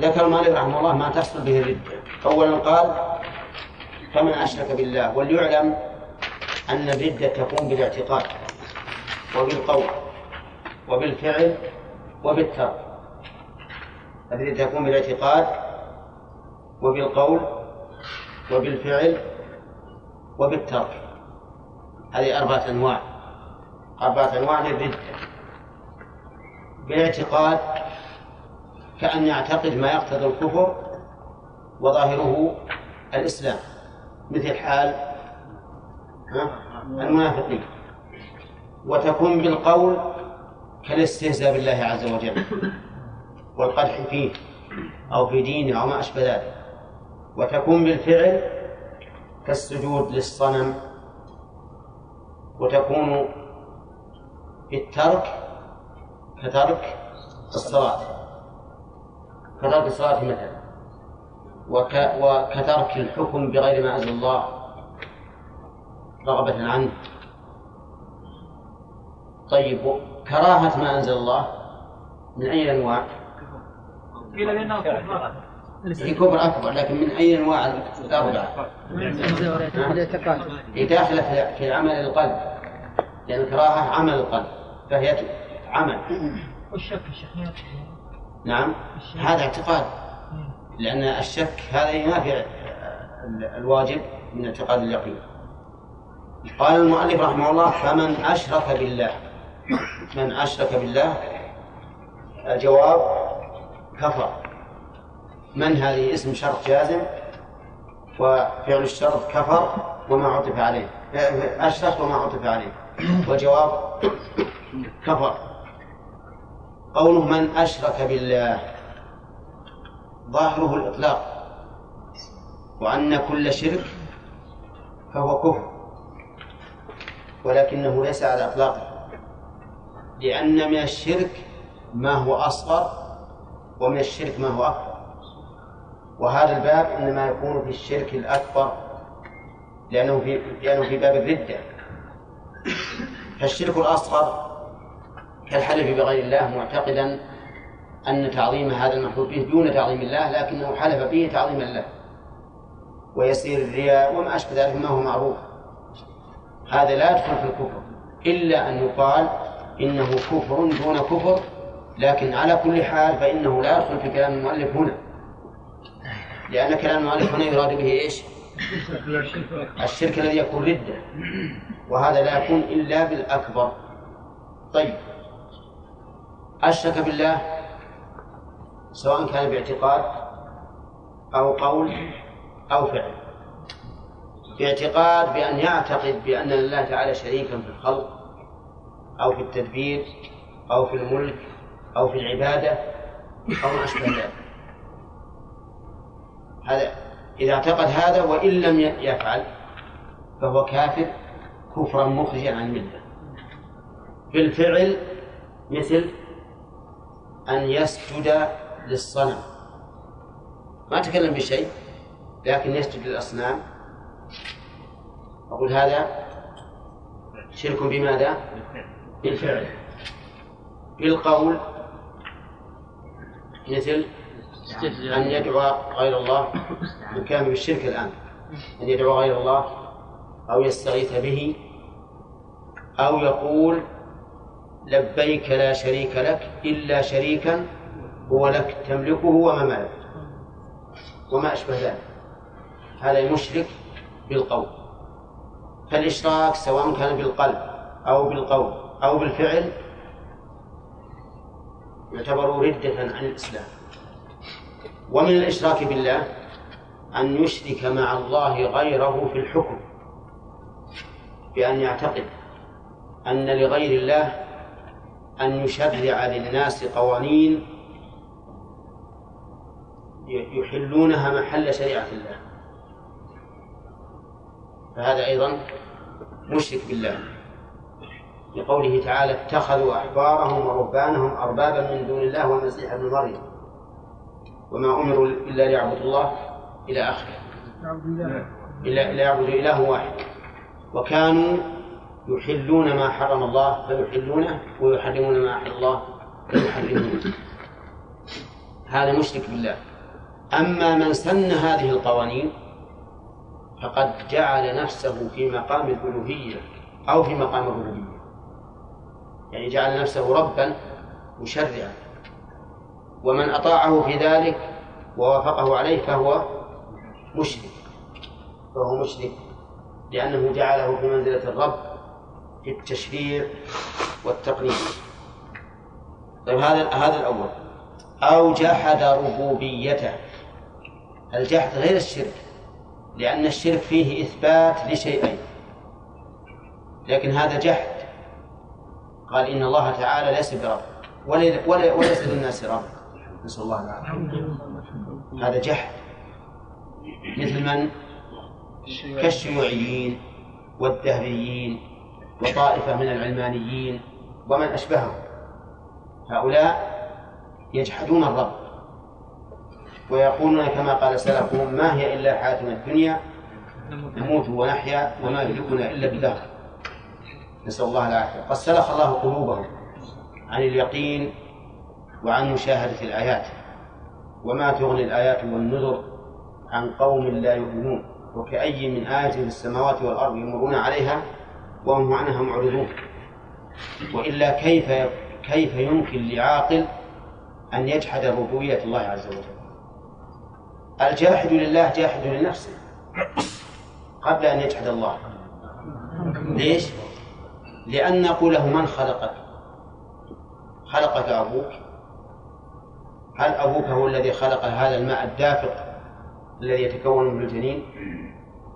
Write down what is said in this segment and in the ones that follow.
ذكر مالك رحمه الله ما تحصل به الردة أولا قال فمن أشرك بالله وليعلم أن الردة تكون بالاعتقاد وبالقول وبالفعل وبالترك. الردة تكون بالاعتقاد وبالقول وبالفعل وبالترك. هذه أربعة أنواع. أربعة أنواع للردة بالاعتقاد كأن يعتقد ما يقتضي الكفر وظاهره الإسلام مثل حال المنافقين. وتكون بالقول كالاستهزاء بالله عز وجل والقدح فيه أو في دينه أو ما أشبه ذلك. وتكون بالفعل كالسجود للصنم. وتكون بالترك كترك الصلاة. كترك الصلاة مثلا وك وكترك الحكم بغير ما أنزل الله رغبة عنه. طيب كراهة ما أنزل الله من أي أنواع؟ قيل بأنه هي كفر أكبر لكن من أي أنواع الأربعة؟ هي داخلة في عمل القلب. لأن الكراهة عمل القلب فهي عمل. والشك الشك نعم. هذا اعتقاد. لأن الشك هذا ينافي الواجب من اعتقاد اليقين. قال المؤلف رحمه الله فمن أشرك بالله. من أشرك بالله الجواب كفر. من هذه؟ اسم شرط جازم وفعل الشرط كفر وما عطف عليه. أشرك وما عطف عليه. والجواب كفر. قوله من أشرك بالله ظاهره الإطلاق وأن كل شرك فهو كفر ولكنه ليس على إطلاقه لأن من الشرك ما هو أصغر ومن الشرك ما هو أكبر. وهذا الباب إنما يكون في الشرك الأكبر لأنه في لأنه في باب الردة. فالشرك الأصغر كالحلف بغير الله معتقدا أن تعظيم هذا المحلوف به دون تعظيم الله لكنه حلف به تعظيما له. ويسير الرياء وما أشبه ذلك ما هو معروف. هذا لا يدخل في الكفر إلا أن يقال إنه كفر دون كفر لكن على كل حال فإنه لا يدخل في كلام المؤلف هنا. لأن كلام المؤلف هنا يراد به إيش؟ الشرك الذي يكون ردة. وهذا لا يكون إلا بالأكبر. طيب. أشرك بالله سواء كان باعتقاد أو قول أو فعل. باعتقاد بأن يعتقد بأن لله تعالى شريكا في الخلق أو في التدبير أو في الملك أو في العبادة أو ما أشبه ذلك. هذا إذا اعتقد هذا وإن لم يفعل فهو كافر كفرا مخرجا عن الملة. بالفعل مثل أن يسجد للصنم. ما تكلم بشيء لكن يسجد للأصنام. أقول هذا شرك بماذا؟ بالفعل. بالقول مثل أن يدعو غير الله من كان بالشرك الآن أن يدعو غير الله أو يستغيث به أو يقول لبيك لا شريك لك إلا شريكا هو لك تملكه وما ملك وما أشبه ذلك. هذا مشرك بالقول. فالإشراك سواء كان بالقلب أو بالقول أو بالفعل يعتبر ردة عن الإسلام. ومن الإشراك بالله أن يشرك مع الله غيره في الحكم بأن يعتقد أن لغير الله أن يشرع للناس قوانين يحلونها محل شريعة الله. فهذا أيضا مشرك بالله. لقوله تعالى اتخذوا أحبارهم ورهبانهم أربابا من دون الله والمسيح ابن مريم. وما أمروا إلا ليعبدوا الله إلى آخره. إلا ليعبدوا إله واحد. وكانوا يحلون ما حرم الله فيحلونه ويحرمون ما أحل الله فيحرمونه. هذا مشرك بالله. أما من سن هذه القوانين فقد جعل نفسه في مقام الألوهية أو في مقام الربوبية. يعني جعل نفسه ربا مشرعا. ومن أطاعه في ذلك ووافقه عليه فهو مشرك. فهو مشرك لأنه جعله في منزلة الرب في التشريع والتقليد. طيب هذا هذا الأول أو جحد ربوبيته. الجحد غير الشرك؟ لأن الشرك فيه إثبات لشيئين. لكن هذا جحد. قال إن الله تعالى ليس برب. وليس للناس رب. نسأل الله العافية. هذا جحد. مثل من؟ كالشيوعيين والدهريين. وطائفة من العلمانيين ومن أشبههم. هؤلاء يجحدون الرب ويقولون كما قال سلفهم ما هي إلا حياتنا الدنيا نموت ونحيا وما يهلكنا إلا بالدهر نسأل الله العافية. قد سلخ الله قلوبهم عن اليقين وعن مشاهدة الآيات وما تغني الآيات والنذر عن قوم لا يؤمنون وكأي من آية في السماوات والأرض يمرون عليها وهم عنها معرضون. وإلا كيف كيف يمكن لعاقل أن يجحد ربوبية الله عز وجل؟ الجاحد لله جاحد لنفسه قبل أن يجحد الله. ليش؟ لأن نقول له من خلقك؟ خلقك أبوك. هل أبوك هو الذي خلق هذا الماء الدافق الذي يتكون من الجنين؟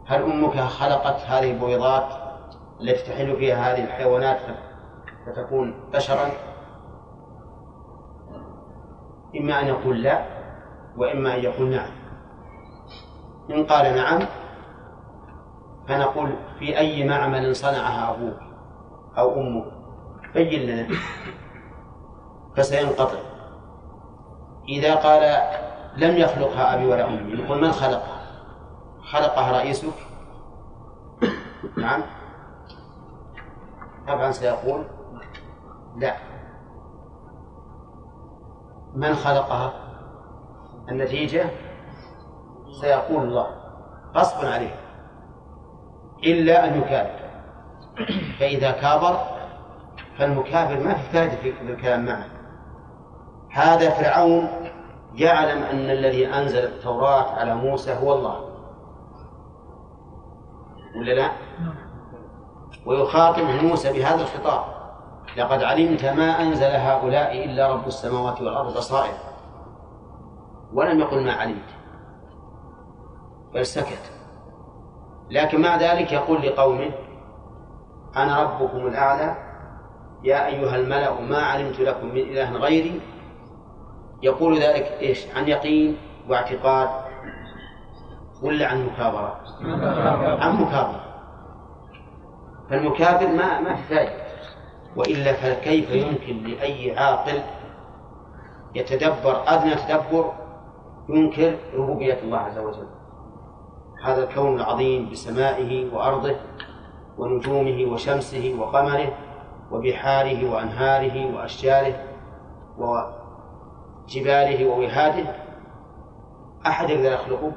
هل أمك خلقت هذه البويضات التي تحل فيها هذه الحيوانات فتكون بشرا؟ إما أن يقول لا وإما أن يقول نعم. إن قال نعم فنقول في أي معمل صنعها أبوك أو أمك بين لنا. فسينقطع. إذا قال لم يخلقها أبي ولا أمي نقول من خلقها؟ خلقها رئيسك؟ نعم. طبعا سيقول؟ لا. من خلقها؟ النتيجة؟ سيقول الله. غصبا عليه. إلا أن يكابر. فإذا كابر فالمكابر ما في فائدة في الكلام معه. هذا فرعون يعلم أن الذي أنزل التوراة على موسى هو الله. ولا لا؟ ويخاطب موسى بهذا الخطاب. لقد علمت ما أنزل هؤلاء إلا رب السماوات والأرض بصائر. ولم يقل ما علمت. بل سكت. لكن مع ذلك يقول لقومه أنا ربكم الأعلى. يا أيها الملأ ما علمت لكم من إله غيري. يقول ذلك إيش؟ عن يقين واعتقاد ولا عن مكابرة؟ عن مكابرة. فالمكابر ما ما في فائدة وإلا فكيف يمكن لأي عاقل يتدبر أدنى تدبر ينكر ربوبية الله عز وجل؟ هذا الكون العظيم بسمائه وأرضه ونجومه وشمسه وقمره وبحاره وأنهاره وأشجاره وجباله ووهاده أحد يقدر يخلقه؟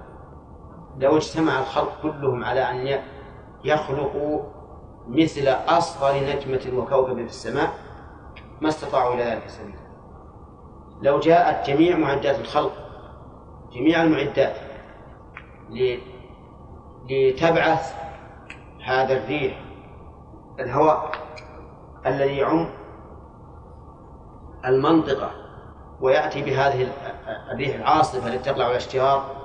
لو اجتمع الخلق كلهم على أن يخلقوا مثل أصغر نجمة وكوكب في السماء ما استطاعوا إلى ذلك سبيلا. لو جاءت جميع معدات الخلق جميع المعدات لتبعث هذا الريح الهواء الذي يعم المنطقة ويأتي بهذه الريح العاصفة التي تقلع الأشجار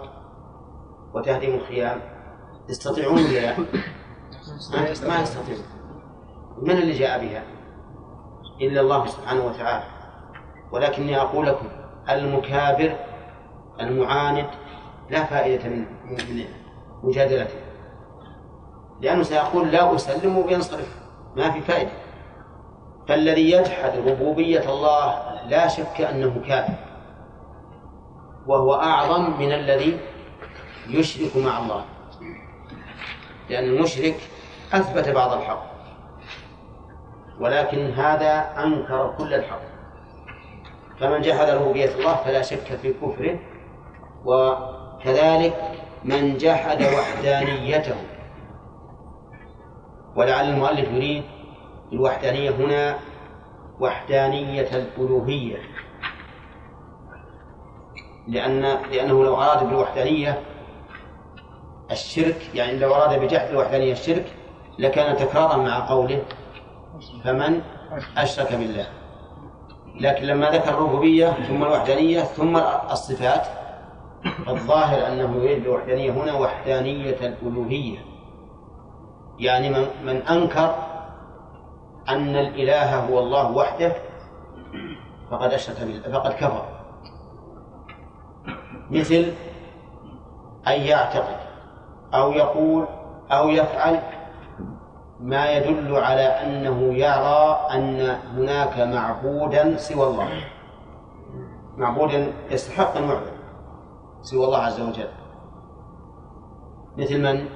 وتهدم الخيام يستطيعون ولا ما يستطيعون من اللي جاء بها؟ إلا الله سبحانه وتعالى. ولكني أقول لكم المكابر المعاند لا فائدة من مجادلته. لأنه سيقول لا أسلم وينصرف. ما في فائدة. فالذي يجحد ربوبية الله لا شك أنه كافر. وهو أعظم من الذي يشرك مع الله. لأن المشرك أثبت بعض الحق. ولكن هذا أنكر كل الحق. فمن جحد ربوبية الله فلا شك في كفره وكذلك من جحد وحدانيته. ولعل المؤلف يريد الوحدانية هنا وحدانية الألوهية. لأن لأنه لو أراد بالوحدانية الشرك يعني لو أراد بجحد الوحدانية الشرك لكان تكرارا مع قوله فمن أشرك بالله. لكن لما ذكر الربوبية ثم الوحدانية ثم الصفات الظاهر أنه يريد بالوحدانية هنا وحدانية الألوهية. يعني من, من أنكر أن الإله هو الله وحده فقد أشرك بالله فقد كفر. مثل أن يعتقد أو يقول أو يفعل ما يدل على أنه يرى أن هناك معبودا سوى الله. معبودا يستحق أن يعبد سوى الله عز وجل. مثل من؟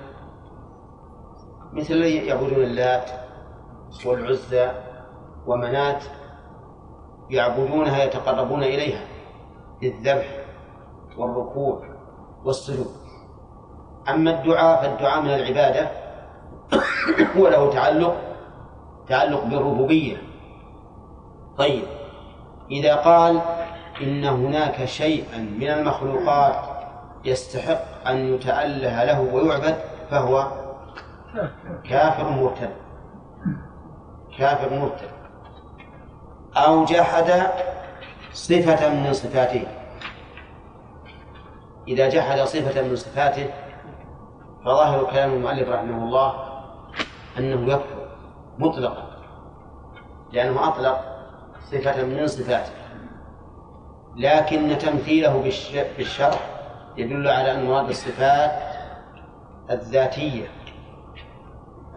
مثل يعبدون اللات والعزى ومنات يعبدونها يتقربون إليها بالذبح والركوع والسجود. أما الدعاء فالدعاء من العبادة وله تعلق تعلق بالربوبية. طيب إذا قال إن هناك شيئا من المخلوقات يستحق أن يتأله له ويعبد فهو كافر مرتد. كافر مرتد. أو جحد صفة من صفاته. إذا جحد صفة من صفاته فظاهر كلام المؤلف رحمه الله أنه يكفر مطلقا لأنه أطلق صفة من صفاته. لكن تمثيله بالشرح يدل على أن مراد الصفات الذاتية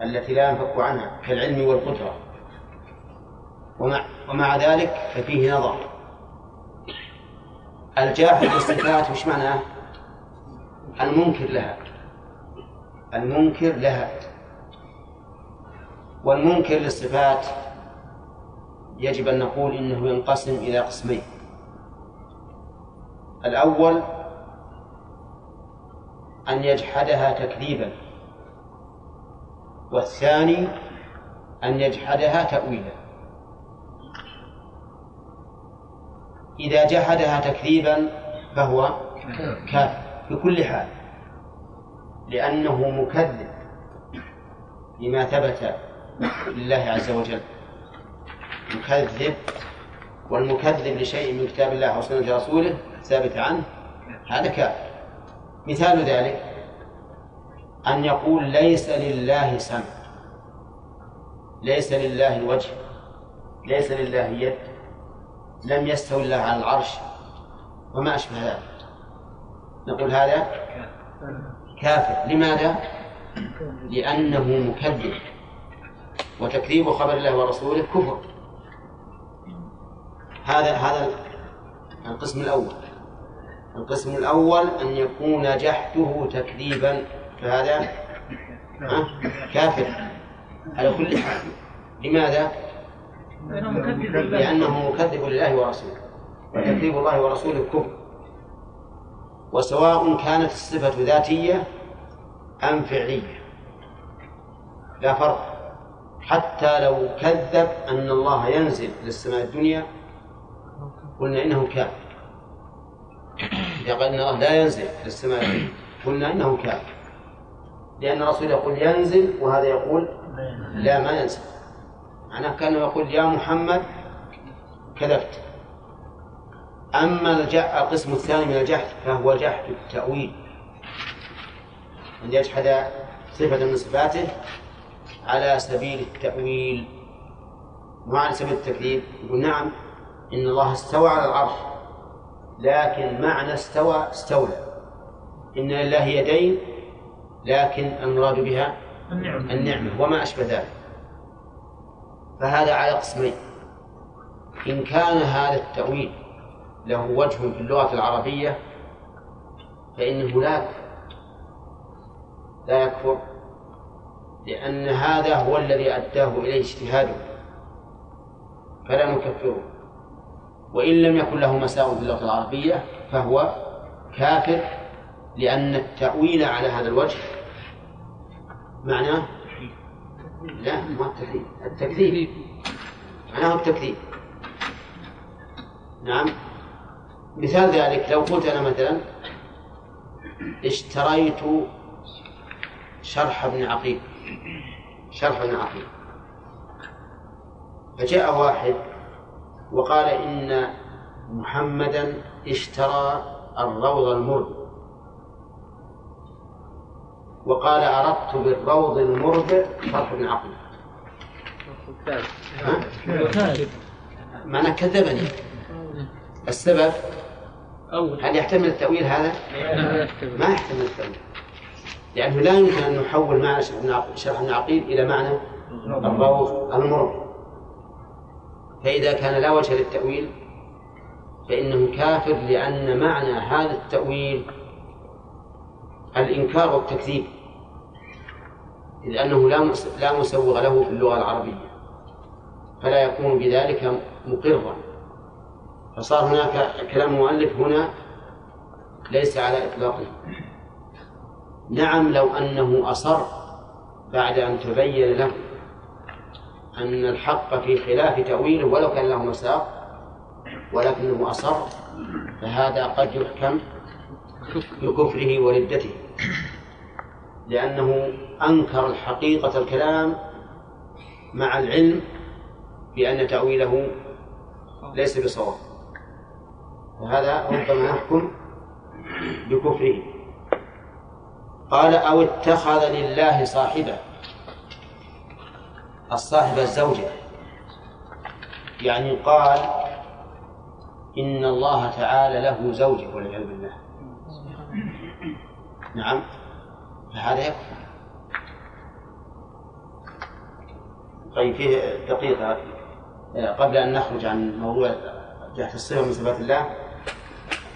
التي لا ينفك عنها كالعلم والقدرة. ومع, ومع ذلك ففيه نظر. الجاحد للصفات وش معناه؟ المنكر لها. المنكر لها. والمنكر للصفات يجب أن نقول إنه ينقسم إلى قسمين. الأول أن يجحدها تكذيبا. والثاني أن يجحدها تأويلا. إذا جحدها تكذيبا فهو كافر بكل حال لأنه مكذب لما ثبت لله عز وجل. مكذب والمكذب لشيء من كتاب الله أو سنة رسوله ثابت عنه هذا كافر. مثال ذلك أن يقول ليس لله سمع ليس لله الوجه ليس لله يد لم يستوي الله على العرش وما أشبه ذلك. نقول هذا كافر. لماذا؟ لأنه مكذب. وتكذيب خبر الله ورسوله كفر. هذا هذا القسم الأول. القسم الأول أن يكون جحده تكذيبا فهذا؟ كافر. على كل حال. لماذا؟ لأنه مكذب لله ورسوله. وتكذيب الله ورسوله كفر. وسواء كانت الصفة ذاتية أم فعلية. لا فرق. حتى لو كذب أن الله ينزل للسماء الدنيا قلنا إنه كافر إذا قال إن الله لا ينزل للسماء الدنيا قلنا إنه كافر لأن الرسول يقول ينزل وهذا يقول لا ما ينزل. معناه كأنه يقول يا محمد كذبت. أما القسم الثاني من الجحد فهو جحد التأويل. أن يجحد صفة من صفاته على سبيل التأويل. وعلى سبيل التكذيب. يقول نعم إن الله استوى على العرش لكن معنى استوى استولى. إن لله يدين لكن المراد بها النعمة, النعمة وما أشبه ذلك. فهذا على قسمين. إن كان هذا التأويل له وجه في اللغة العربية فإنه لا يكفر لا يكفر لأن هذا هو الذي أداه إليه اجتهاده. فلا نكفره. وإن لم يكن له مساء في اللغة العربية فهو كافر لأن التأويل على هذا الوجه معناه لا ما التكذيب. التكذيب. معناه التكذيب. نعم. مثال ذلك لو قلت أنا مثلا اشتريت شرح ابن عقيل شرح عقيل فجاء واحد وقال إن محمدا اشترى الروض المرد. وقال أردت بالروض المربع شرح ابن عقيل معنى كذبني. السبب؟ هل يحتمل التأويل هذا؟ ما يحتمل التأويل. لأنه لا يمكن أن نحول معنى شرح ابن عقيل إلى معنى الروض المربع فإذا كان لا وجه للتأويل فإنه كافر لأن معنى هذا التأويل الإنكار والتكذيب إذ أنه لا لا مسوغ له في اللغة العربية فلا يكون بذلك مقرا. فصار هناك كلام المؤلف هنا ليس على إطلاقه. نعم لو أنه أصر بعد أن تبين له أن الحق في خلاف تأويله ولو كان له مساق ولكنه أصر فهذا قد يحكم بكفره وردته لأنه أنكر الحقيقة الكلام مع العلم بأن تأويله ليس بصواب. وهذا ربما يحكم بكفره. قال أو اتخذ لله صاحبة الصاحبة الزوجة. يعني قال إن الله تعالى له زوجة والعياذ بالله. نعم. فهذا يكفر طيب فيه دقيقة. قبل أن نخرج عن موضوع جهة الصفة من صفات الله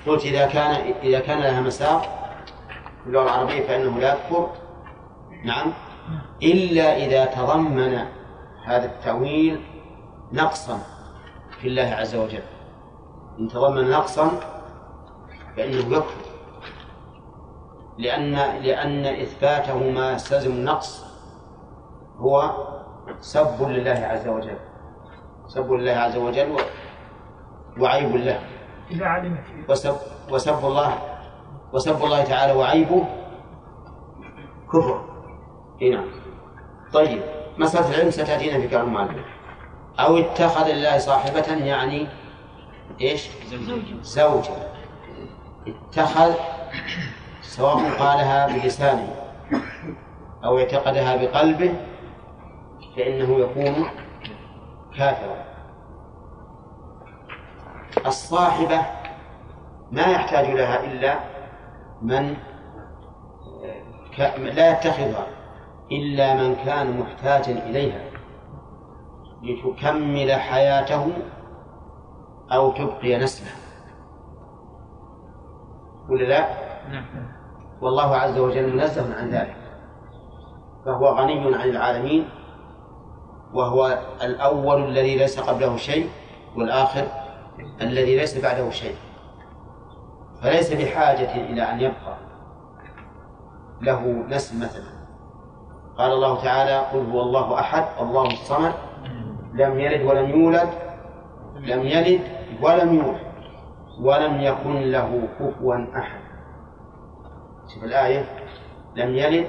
قلت إذا كان إذا كان لها مساق في اللغة العربية فإنه لا يكفر نعم. إلا إذا تضمن هذا التأويل نقصا في الله عز وجل. إن تضمن نقصا فإنه يكفر. لأن لأن إثباته ما يستلزم النقص هو سب لله عز وجل. سب لله عز وجل. وعيب له. وسب وسب الله. وسب الله تعالى وعيبه كفر. نعم. طيب مسألة العلم ستأتينا في كلام المعلم أو اتخذ لله صاحبة يعني إيش؟ زوجة. اتخذ سواء قالها بلسانه أو اعتقدها بقلبه فإنه يكون كافرا. الصاحبة ما يحتاج لها إلا من لا يتخذها إلا من كان محتاجا إليها. لتكمل حياته أو تبقي نسله. ولا لا؟ نعم. والله عز وجل منزه عن ذلك. فهو غني عن العالمين وهو الأول الذي ليس قبله شيء والآخر الذي ليس بعده شيء. فليس بحاجة إلى أن يبقى له نسل مثلا قال الله تعالى قل هو الله أحد الله الصمد لم يلد ولم يولد لم يلد ولم يولد ولم يكن له كفوا أحد. شوف الآية لم يلد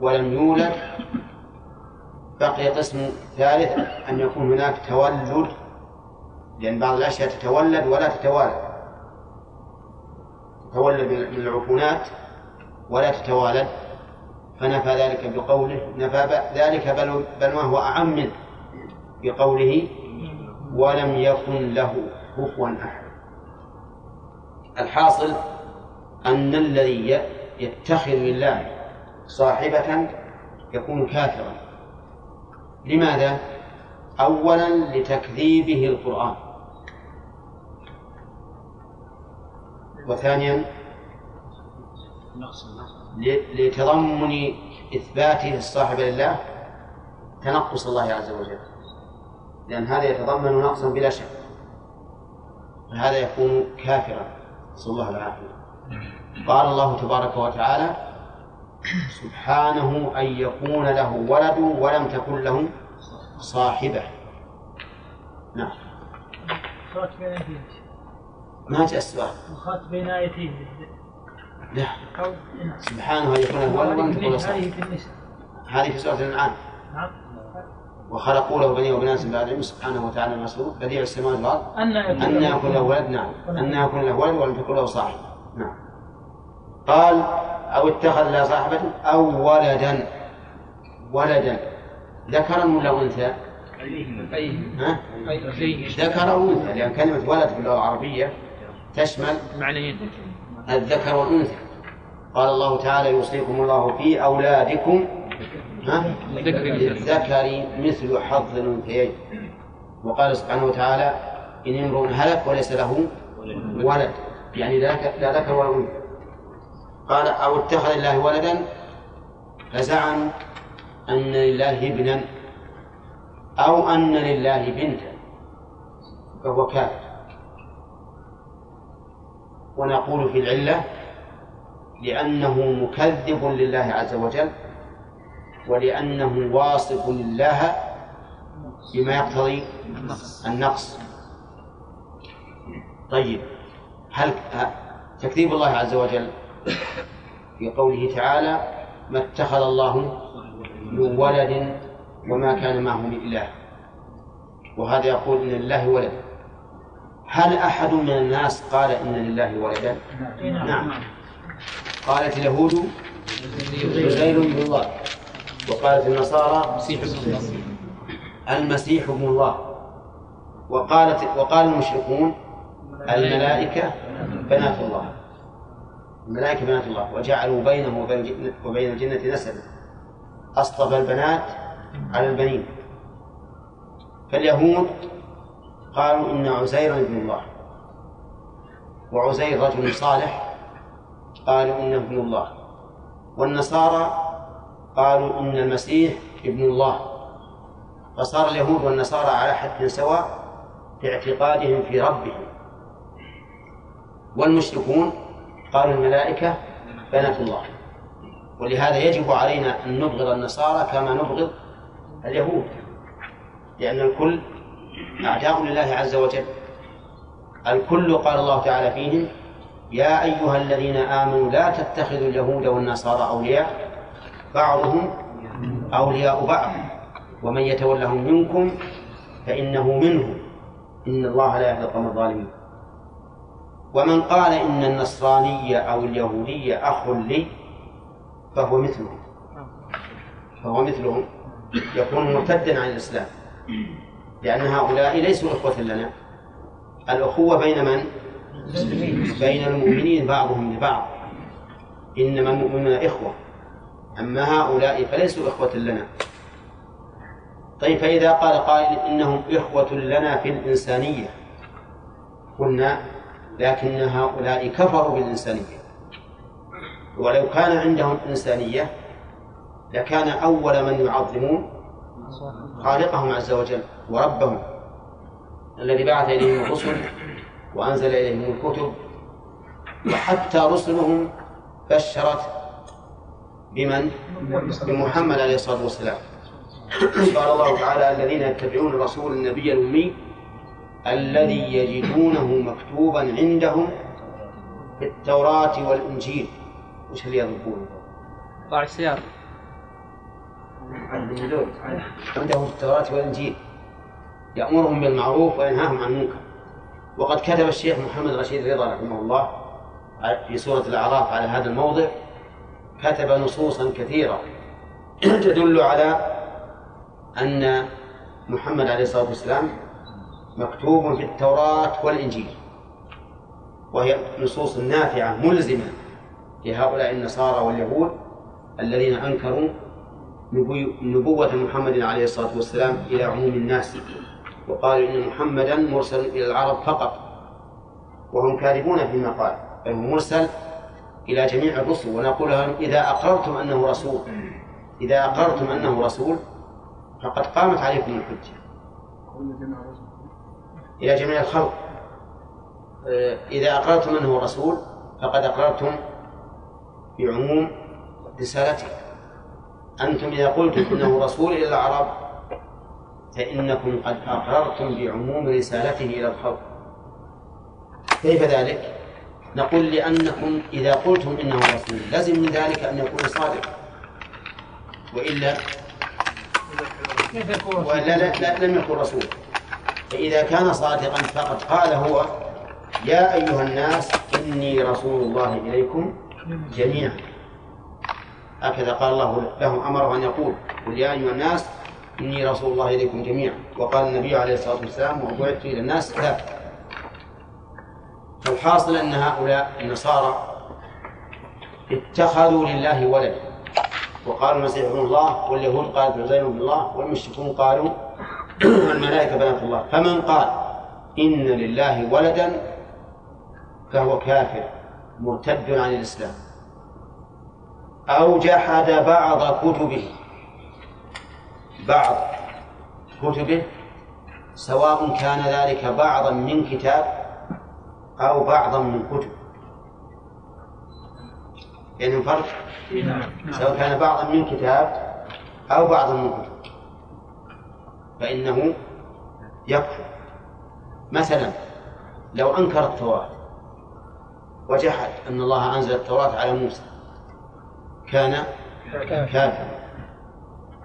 ولم يولد. بقي قسم ثالث أن يكون هناك تولد لأن بعض الأشياء تتولد ولا تتوالد تتولد من العفونات ولا تتوالد فنفى ذلك بقوله نفى ذلك بل بل ما هو أعم منه بقوله ولم يكن له كفوا أحد. الحاصل أن الذي يتخذ لله صاحبة يكون كافرا. لماذا؟ أولا لتكذيبه القرآن. وثانيا لتضمن إثباته الصاحب لله تنقص الله عز وجل. لأن هذا يتضمن نقصا بلا شك. فهذا يكون كافرا. نسأل الله العافية. قال الله تبارك وتعالى سبحانه أن يكون له ولد ولم تكن له صاحبة. نعم. ما جاء السؤال وخات بين آيتين. لا. سبحانه أن يكون له ولد ولم تكن له صاحبة هذه في سورة الأنعام. نعم. وخلقوا له بنين وبنات بعد علم سبحانه وتعالى المسلوب بديع السماوات والأرض. أن يكون له ولد نعم. أن يكون له ولد ولم تكن له صاحب. نعم. قال أو اتخذ له صاحبة أو ولدا. ولدا. ذكرا ولا أنثى؟ ها؟ ذكر أو انثى لأن كلمة ولد في اللغة العربية تشمل معنيين. الذكر والأنثى. قال الله تعالى يوصيكم الله في أولادكم للذكر مثل حظ الأنثيين. وقال سبحانه وتعالى إن امرؤ هلك وليس له ولد. يعني لا ذكر ولا أنثى. قال أو اتخذ الله ولدا؟ فزعم أن لله ابنا أو أن لله بنتا. فهو كافر. ونقول في العلة لأنه مكذب لله عز وجل ولأنه واصف لله بما يقتضي النقص. طيب هل تكذيب الله عز وجل في قوله تعالى ما اتخذ الله من ولد وما كان معه من إله وهذا يقول إن لله ولد هل أحد من الناس قال إن لله ولدا؟ نعم. قالت اليهود عزير بن الله. وقالت النصارى المسيح ابن الله. وقالت وقال المشركون الملائكة بنات الله. الملائكة بنات الله. وجعلوا بينه وبين وبين الجنة نسبا. أصطفى البنات على البنين. فاليهود قالوا إن عزيرا ابن الله وعزير رجل صالح قالوا إنه ابن الله والنصارى قالوا إن المسيح ابن الله فصار اليهود والنصارى على حد سواء في اعتقادهم في ربهم والمشركون قالوا الملائكة بنات الله ولهذا يجب علينا أن نبغض النصارى كما نبغض اليهود لأن الكل أعداء لله عز وجل. الكل قال الله تعالى فيهم يا أيها الذين آمنوا لا تتخذوا اليهود والنصارى أولياء بعضهم أولياء بعض. ومن يتولهم منكم فإنه منهم. إن الله لا يهدي القوم الظالمين. ومن قال إن النصرانية أو اليهودية أخ لي فهو مثلهم. فهو مثلهم. يكون مرتدا عن الإسلام. لأن هؤلاء ليسوا إخوة لنا. الأخوة بين من؟ بين المؤمنين بعضهم لبعض. إنما المؤمنون إخوة. أما هؤلاء فليسوا إخوة لنا. طيب فإذا قال قائل إنهم إخوة لنا في الإنسانية قلنا لكن هؤلاء كفروا بالإنسانية. ولو كان عندهم إنسانية لكان أول من يعظمون خالقهم عز وجل وربهم الذي بعث إليهم الرسل وأنزل إليهم الكتب وحتى رسلهم بشرت بمن؟ بمحمد عليه الصلاة والسلام قال الله تعالى الذين يتبعون الرسول النبي الأمي الذي يجدونه مكتوبا عندهم في التوراة والإنجيل وش اللي يضبون؟ قاع السيارة عنده في التوراة والإنجيل. يأمرهم بالمعروف وينهاهم عن المنكر. وقد كتب الشيخ محمد رشيد رضا رحمه الله في سورة الأعراف على هذا الموضع. كتب نصوصا كثيرة. تدل على أن محمد عليه الصلاة والسلام مكتوب في التوراة والإنجيل. وهي نصوص نافعة ملزمة لهؤلاء النصارى واليهود الذين أنكروا نبوة محمد عليه الصلاة والسلام إلى عموم الناس. وقالوا إن محمدا مرسل إلى العرب فقط. وهم كاذبون فيما قال بل هو مرسل إلى جميع الرسل. ونقول لهم إذا أقررتم أنه رسول إذا أقررتم أنه رسول فقد قامت عليكم الحجة. إلى جميع الخلق. آه، إذا أقررتم أنه رسول فقد أقررتم بعموم رسالته. أنتم إذا قلتم إنه رسول إلى العرب فإنكم قد أقررتم بعموم رسالته إلى الخلق. كيف ذلك؟ نقول لأنكم إذا قلتم إنه رسول لازم من ذلك أن يكون صادقا وإلا وإلا لا, لا لم يكن رسول. فإذا كان صادقا فقد قال هو يا أيها الناس إني رسول الله إليكم جميعا. هكذا قال الله له أمره أن يقول قل يا أيها الناس إني رسول الله إليكم جميعا. وقال النبي عليه الصلاة والسلام وبعثت إلى الناس كافة فالحاصل أن هؤلاء النصارى اتخذوا لله ولدا وقالوا المسيح ابن الله واليهود قالت عزير ابن الله والمشركون قالوا الملائكة بنات الله. فمن قال إن لله ولدا فهو كافر مرتد عن الإسلام. أو جحد بعض كتبه. بعض كتبه سواء كان ذلك بعضا من كتاب أو بعضا من كتب. يعني فرق؟ سواء كان بعضا من كتاب أو بعضا من كتب. فإنه يكفر. مثلا لو أنكر التوراة وجحد أن الله أنزل التوراة على موسى. كان كافرا.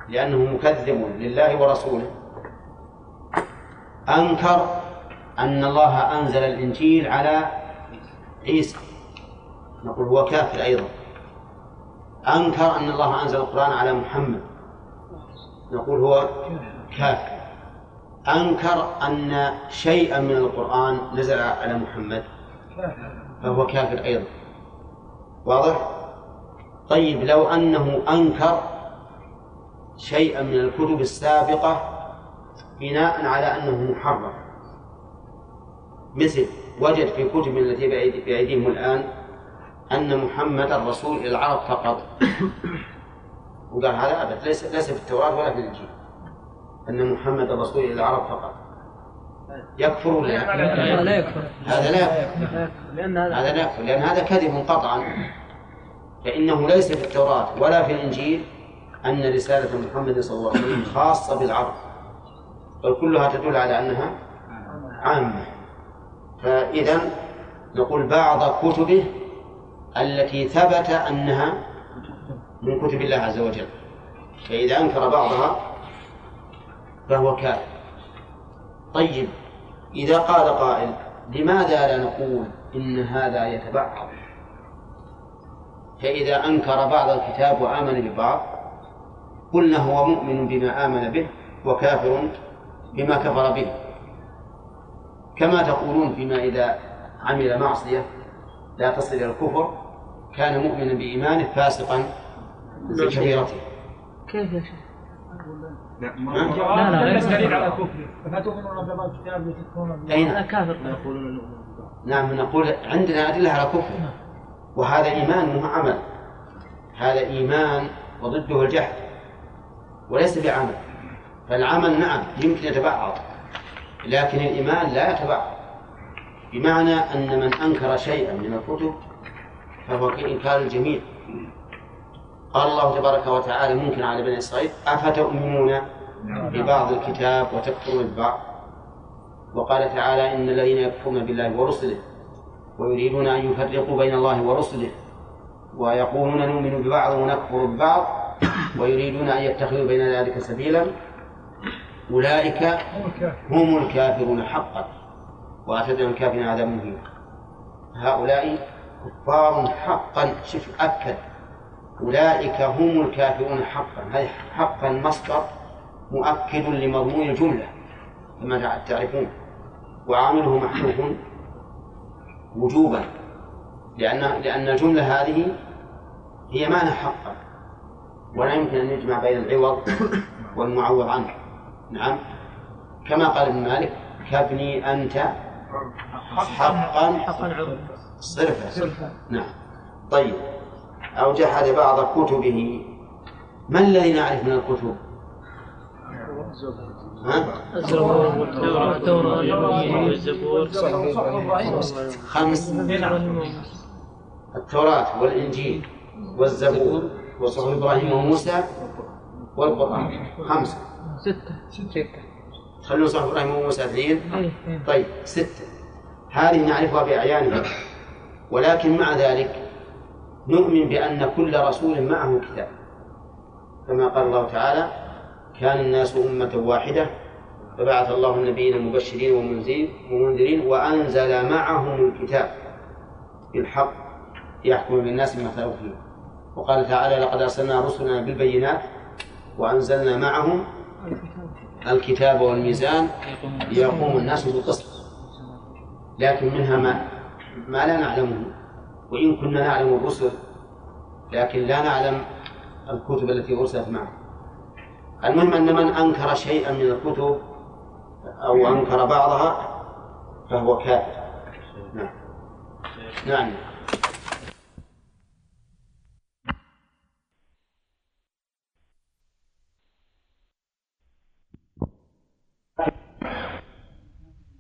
لأنه مكذب لله ورسوله. أنكر أن الله أنزل الإنجيل على عيسى. نقول هو كافر أيضا. أنكر أن الله أنزل القرآن على محمد. نقول هو كافر. أنكر أن شيئا من القرآن نزل على محمد. فهو كافر أيضا. واضح؟ طيب لو أنه أنكر شيئا من الكتب السابقة بناء على أنه محرم. مثل وجد في كتب التي بأيديهم الآن أن محمد رسول إلى العرب فقط. وقال هذا أبد ليس ليس في التوراة ولا في الإنجيل. أن محمد رسول إلى العرب فقط. يكفر ولا لا, لا يكفر. هذا لا يكفر. هذا لا يكفر لأن هذا كذب قطعا. فإنه ليس في التوراة ولا في الإنجيل أن رسالة محمد صلى الله عليه وسلم خاصة بالعرب بل كلها تدل على أنها عامة. فإذا نقول بعض كتبه التي ثبت أنها من كتب الله عز وجل. فإذا أنكر بعضها فهو كافر طيب إذا قال قائل لماذا لا نقول إن هذا يتبعض فإذا أنكر بعض الكتاب وآمن ببعض قلنا هو مؤمن بما آمن به وكافر بما كفر به. كما تقولون فيما إذا عمل معصية لا تصل إلى الكفر كان مؤمنا بإيمانه فاسقا بكبيرته كيف يا شيخ؟ لا لا لا ليس دليل على كفره فتؤمنون ببعض الكتاب وتكفرون أين؟ كافر. نعم نقول عندنا أدلة على كفره وهذا إيمان عمل. هذا إيمان وضده الجهل. وليس بعمل. فالعمل نعم يمكن يتبعض. لكن الإيمان لا يتبعض. بمعنى أن من أنكر شيئا من الكتب فهو كإنكار الجميع. قال الله تبارك وتعالى ممكن على بني إسرائيل أفتؤمنون ببعض الكتاب وتكفرون ببعض وقال تعالى إن الذين يكفرون بالله ورسله ويريدون أن يفرقوا بين الله ورسله ويقولون نؤمن ببعض ونكفر ببعض ويريدون أن يتخذوا بين ذلك سبيلا أولئك هم الكافرون حقا. وأعتدنا الكافرين عذاب مهين هؤلاء كفار حقا. شوف أكد. أولئك هم الكافرون حقا. هذه حقا مصدر مؤكد لمضمون الجملة كما تعرفون. وعامله محذوف وجوبا. لأن لأن الجملة هذه هي معنى حقا ولا يمكن أن يجمع بين العوض والمعوض عنه. نعم. كما قال ابن مالك كابني أنت حقا حقا صرفا. نعم. طيب. أو جحد بعض كتبه ما الذي نعرف من الكتب ها؟ الزبور والتوراة والزبور خمس التوراة والإنجيل والزبور وصحف إبراهيم وموسى والقرآن. خمسة. ستة. ستة. خلوا صحف إبراهيم وموسى اثنين؟ إيه، إيه. طيب ستة. هذه نعرفها بأعيانها ولكن مع ذلك نؤمن بأن كل رسول معه كتاب. كما قال الله تعالى كان الناس أمة واحدة. فبعث الله النبيين مبشرين ومنذرين وأنزل معهم الكتاب بالحق يحكم بالناس بما اختلفوا فيه. وقال تعالى لقد أرسلنا رسلنا بالبينات وأنزلنا معهم الكتاب والميزان ليقوم الناس بالقسط. لكن منها ما ما لا نعلمه. وإن كنا نعلم الرسل لكن لا نعلم الكتب التي أرسلت معه المهم أن من أنكر شيئا من الكتب أو أنكر بعضها فهو كافر. نعم. نعم.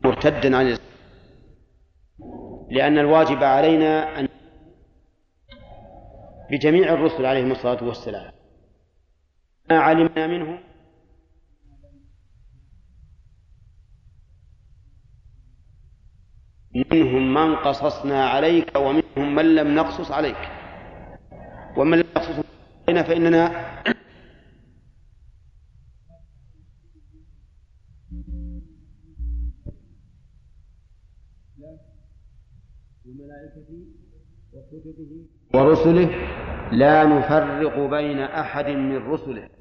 مرتدا عن لأن الواجب علينا أن بجميع الرسل عليهم الصلاة والسلام. ما علمنا منهم منهم من قصصنا عليك ومنهم من لم نقصص عليك. ومن لم نقصص علينا فإننا ورسله لا نفرق بين أحد من رسله.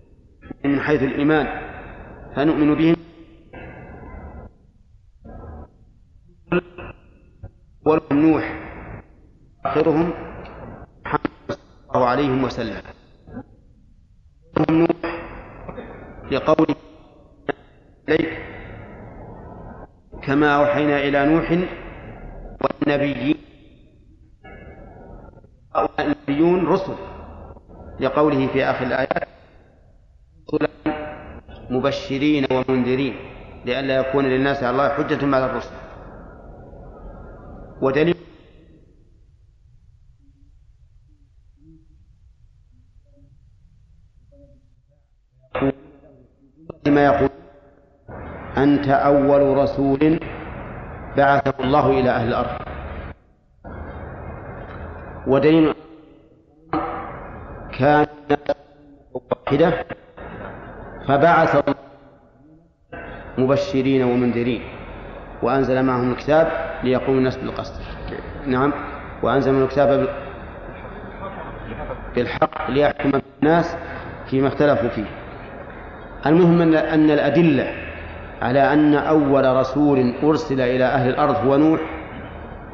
من حيث الإيمان فنؤمن بهم ولهم نوح آخرهم محمد صلى الله عليه وسلم. نوح لقوله إليك كما أوحينا إلى نوح والنبيين النبيون رسل لقوله في آخر الآيات مبشرين ومنذرين لئلا يكون للناس على الله حجة بعد الرسل. ودليل ما يقول أنت أول رسول بعثه الله إلى أهل الأرض. ودليل كان واحدة فبعث مبشرين ومنذرين وأنزل معهم الكتاب ليقوم الناس بالقصد. نعم. وأنزل من الكتاب بالحق ليحكم الناس فيما اختلفوا فيه. المهم أن الأدلة على أن أول رسول أرسل إلى أهل الأرض هو نوح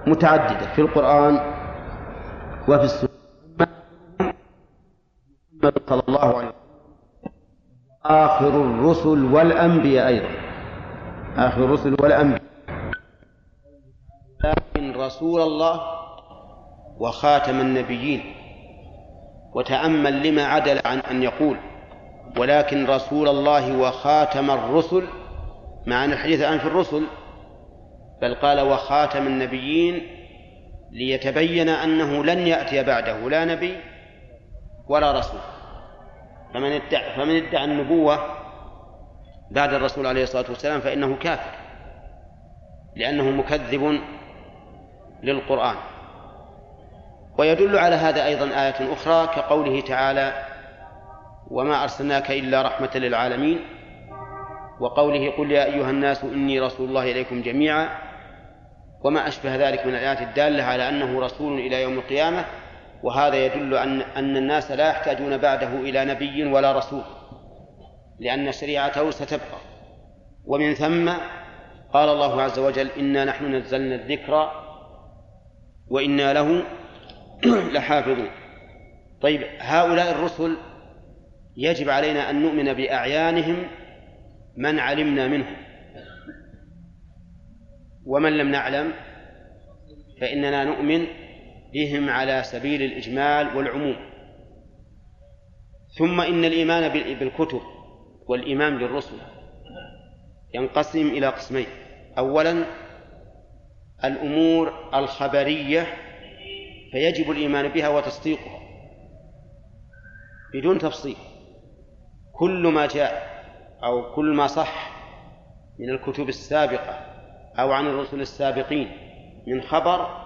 متعددة في القرآن وفي السنة. محمد صلى آخر الرسل والأنبياء أيضا. آخر الرسل والأنبياء. لكن رسول الله وخاتم النبيين وتأمل لما عدل عن أن يقول ولكن رسول الله وخاتم الرسل مع أن الحديث الآن في الرسل بل قال وخاتم النبيين ليتبين أنه لن يأتي بعده لا نبي ولا رسول. فمن ادعى فمن ادعى النبوة بعد الرسول عليه الصلاة والسلام فإنه كافر لأنه مكذب للقرآن. ويدل على هذا أيضا آية أخرى كقوله تعالى وما أرسلناك إلا رحمة للعالمين وقوله قل يا أيها الناس إني رسول الله إليكم جميعا وما أشبه ذلك من الآيات الدالة على أنه رسول إلى يوم القيامة وهذا يدل أن أن الناس لا يحتاجون بعده إلى نبي ولا رسول لأن شريعته ستبقى. ومن ثم قال الله عز وجل إنا نحن نزلنا الذكر وإنا له لحافظون. طيب هؤلاء الرسل يجب علينا أن نؤمن بأعيانهم من علمنا منهم. ومن لم نعلم فإننا نؤمن بهم على سبيل الإجمال والعموم. ثم إن الإيمان بالكتب والإيمان بالرسل ينقسم إلى قسمين. أولا الأمور الخبرية فيجب الإيمان بها وتصديقها بدون تفصيل. كل ما جاء أو كل ما صح من الكتب السابقة أو عن الرسل السابقين من خبر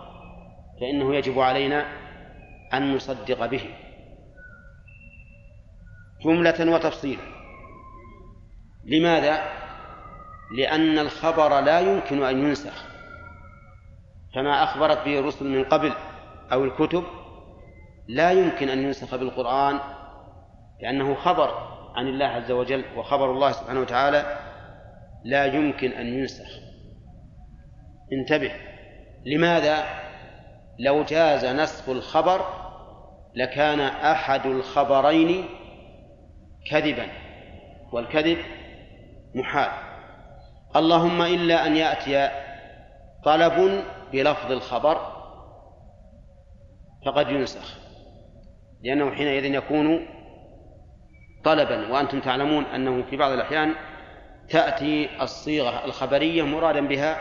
فإنه يجب علينا أن نصدق به. جملة وتفصيلا. لماذا؟ لأن الخبر لا يمكن أن ينسخ. كما أخبرت به الرسل من قبل أو الكتب لا يمكن أن ينسخ بالقرآن لأنه خبر عن الله عز وجل وخبر الله سبحانه وتعالى لا يمكن أن ينسخ. انتبه. لماذا؟ لو جاز نسخ الخبر لكان أحد الخبرين كذبا والكذب محال. اللهم إلا أن يأتي طلب بلفظ الخبر فقد ينسخ لأنه حينئذ يكون طلبا. وأنتم تعلمون أنه في بعض الأحيان تأتي الصيغة الخبرية مرادا بها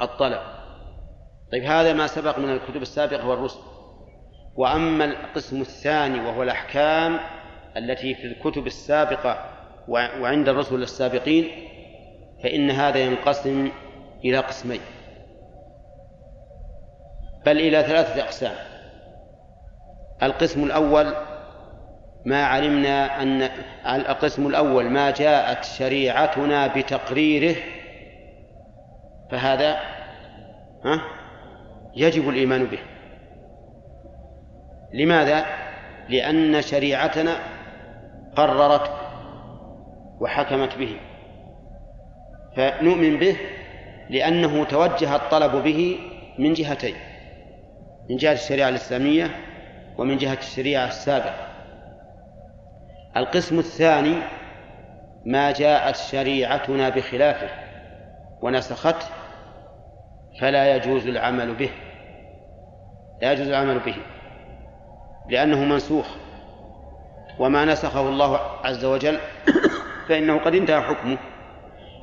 الطلب. طيب هذا ما سبق من الكتب السابقة والرسل. وأما القسم الثاني وهو الأحكام التي في الكتب السابقة وعند الرسل السابقين فإن هذا ينقسم إلى قسمين. بل إلى ثلاثة أقسام. القسم الأول ما علمنا أن القسم الأول ما جاءت شريعتنا بتقريره فهذا ها؟ يجب الإيمان به. لماذا؟ لأن شريعتنا قررت وحكمت به. فنؤمن به لأنه توجه الطلب به من جهتين من جهة الشريعة الإسلامية ومن جهة الشريعة السابقة. القسم الثاني ما جاءت شريعتنا بخلافه ونسخته فلا يجوز العمل به. لا يجوز العمل به. لأنه منسوخ. وما نسخه الله عز وجل فإنه قد انتهى حكمه.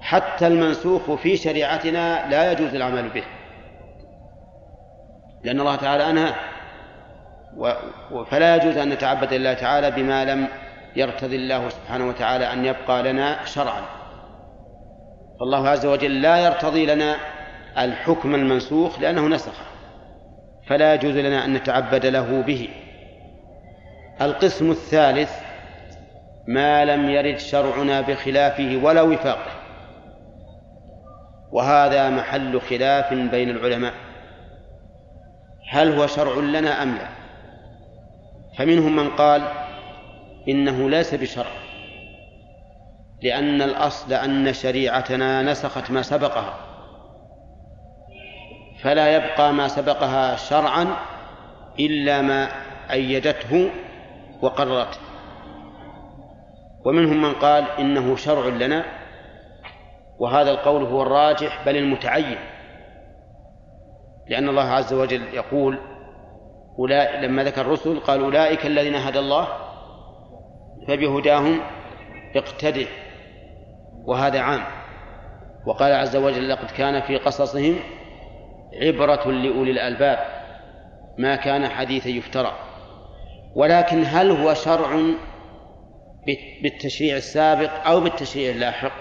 حتى المنسوخ في شريعتنا لا يجوز العمل به. لأن الله تعالى أنهى. فلا يجوز أن نتعبد لله تعالى بما لم يرتضي الله سبحانه وتعالى أن يبقى لنا شرعا. فالله عز وجل لا يرتضي لنا الحكم المنسوخ لأنه نسخه فلا يجوز لنا أن نتعبد له به. القسم الثالث ما لم يرد شرعنا بخلافه ولا وفاقه. وهذا محل خلاف بين العلماء. هل هو شرع لنا أم لا؟ فمنهم من قال إنه ليس بشرع لأن الأصل أن شريعتنا نسخت ما سبقها. فلا يبقى ما سبقها شرعا إلا ما أيدته وقررته. ومنهم من قال إنه شرع لنا وهذا القول هو الراجح بل المتعين. لأن الله عز وجل يقول أولئك لما ذكر الرسل قال أولئك الذين هدى الله فبهداهم اقتده وهذا عام. وقال عز وجل لقد كان في قصصهم عبرة لأولي الألباب ما كان حديثا يفترى. ولكن هل هو شرع بالتشريع السابق أو بالتشريع اللاحق؟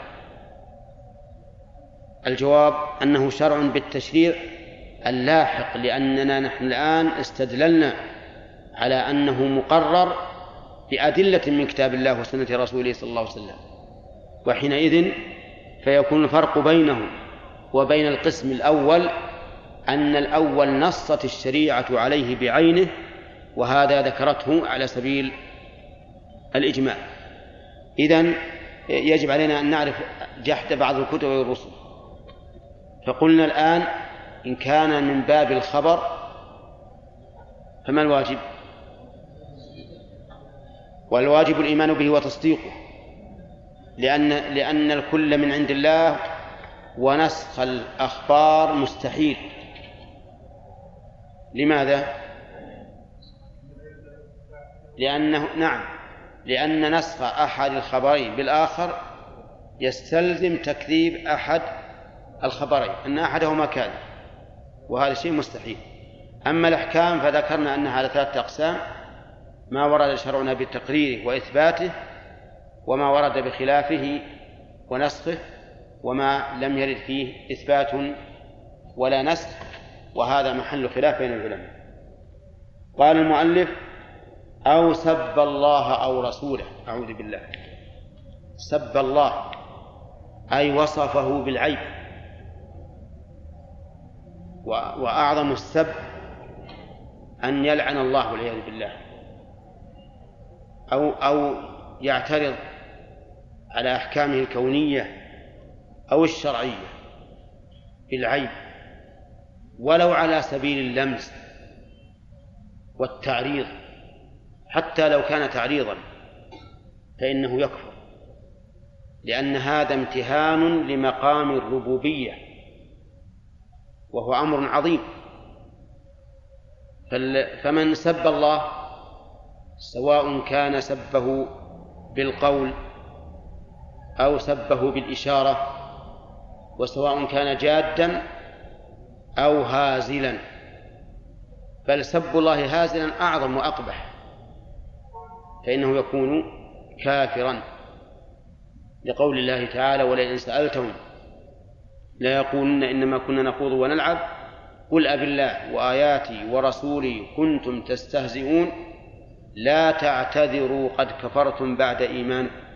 الجواب أنه شرع بالتشريع اللاحق لأننا نحن الآن استدللنا على أنه مقرر بأدلة من كتاب الله وسنة رسوله صلى الله عليه وسلم. وحينئذ فيكون الفرق بينه وبين القسم الأول أن الأول نصت الشريعة عليه بعينه وهذا ذكرته على سبيل الإجماع. إذن يجب علينا أن نعرف جحد بعض الكتب والرسل. فقلنا الآن إن كان من باب الخبر فما الواجب؟ والواجب الإيمان به وتصديقه لأن لأن الكل من عند الله ونسخ الأخبار مستحيل. لماذا؟ لأنه نعم لأن نسخ أحد الخبرين بالآخر يستلزم تكذيب أحد الخبرين أن أحدهما كاذب وهذا شيء مستحيل أما الأحكام فذكرنا أنها على ثلاثة أقسام ما ورد شرعنا بتقريره وإثباته وما ورد بخلافه ونسخه وما لم يرد فيه إثبات ولا نسخ وهذا محل خلاف بين العلماء. قال المؤلف أو سب الله أو رسوله. أعوذ بالله. سب الله أي وصفه بالعيب. وأعظم السب أن يلعن الله والعياذ بالله. أو أو يعترض على أحكامه الكونية أو الشرعية بالعيب. ولو على سبيل اللمس والتعريض حتى لو كان تعريضا فإنه يكفر لأن هذا امتهان لمقام الربوبية وهو أمر عظيم. فمن سب الله سواء كان سبه بالقول أو سبه بالإشارة وسواء كان جادا أو هازلا. بل سب الله هازلا أعظم وأقبح. فإنه يكون كافرا. لقول الله تعالى ولئن سألتهم لا يقولن إنما كنا نخوض ونلعب. قل أب الله وآياتي ورسولي كنتم تستهزئون. لا تعتذروا قد كفرتم بعد إيمانكم.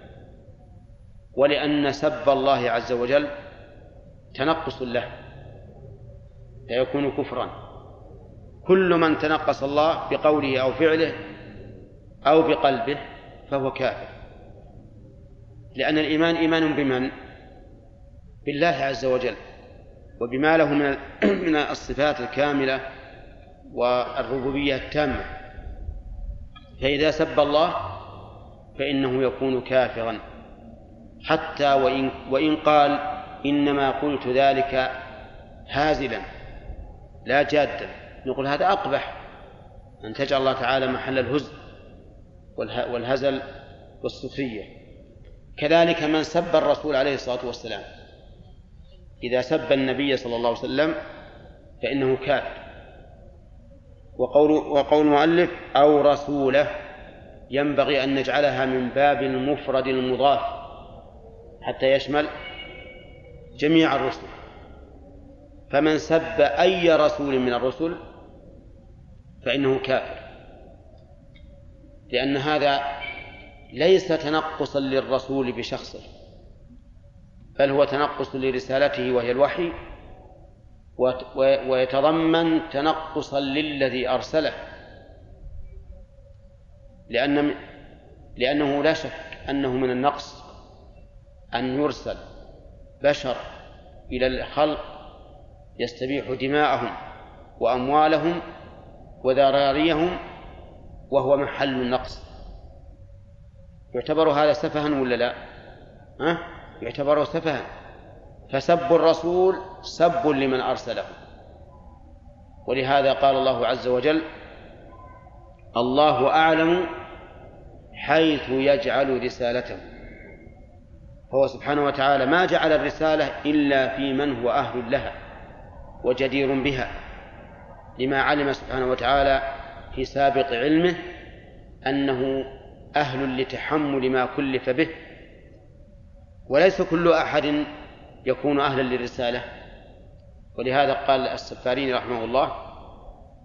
ولأن سب الله عز وجل تنقص له. فيكون كفرا. كل من تنقص الله بقوله أو فعله أو بقلبه فهو كافر. لأن الإيمان إيمان بمن؟ بالله عز وجل وبما له من من الصفات الكاملة والربوبية التامة. فإذا سب الله فإنه يكون كافرا. حتى وإن وإن قال إنما قلت ذلك هازلا. لا جادا نقول هذا أقبح. أن تجعل الله تعالى محل الهزء والهزل والسخرية كذلك من سب الرسول عليه الصلاة والسلام. إذا سب النبي صلى الله عليه وسلم فإنه كافر. وقول وقول المؤلف أو رسوله ينبغي أن نجعلها من باب المفرد المضاف حتى يشمل جميع الرسل. فمن سب أي رسول من الرسل فإنه كافر. لأن هذا ليس تنقصا للرسول بشخصه بل هو تنقص لرسالته وهي الوحي ويتضمن تنقصا للذي أرسله. لأن لأنه لا شك أنه من النقص أن يرسل بشر إلى الخلق يستبيح دماءهم وأموالهم وذراريهم وهو محل النقص. يعتبر هذا سفها ولا لا؟ ها؟ يعتبر سفها. فسب الرسول سب لمن أرسله. ولهذا قال الله عز وجل الله أعلم حيث يجعل رسالته. فهو سبحانه وتعالى ما جعل الرسالة إلا في من هو أهل لها. وجدير بها لما علم سبحانه وتعالى في سابق علمه أنه أهل لتحمل ما كلف به. وليس كل أحد يكون أهلا للرسالة. ولهذا قال السفارين رحمه الله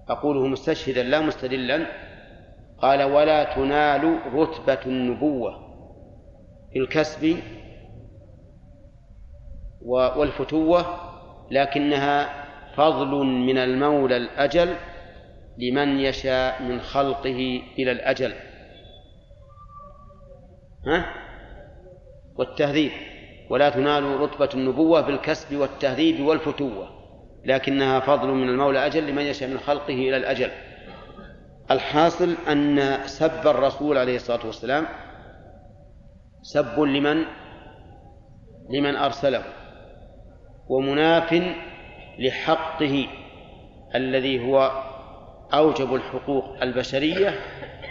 أقوله مستشهدا لا مستدلا قال ولا تنال رتبة النبوة بالكسب والفتوة لكنها فضل من المولى الأجل لمن يشاء من خلقه إلى الأجل. ها؟ والتهذيب. ولا تنال رتبة النبوة بالكسب والتهذيب والفتوة لكنها فضل من المولى أجل لمن يشاء من خلقه إلى الأجل. الحاصل أن سب الرسول عليه الصلاة والسلام سب لمن؟ لمن أرسله. ومناف لحقه الذي هو أوجب الحقوق البشرية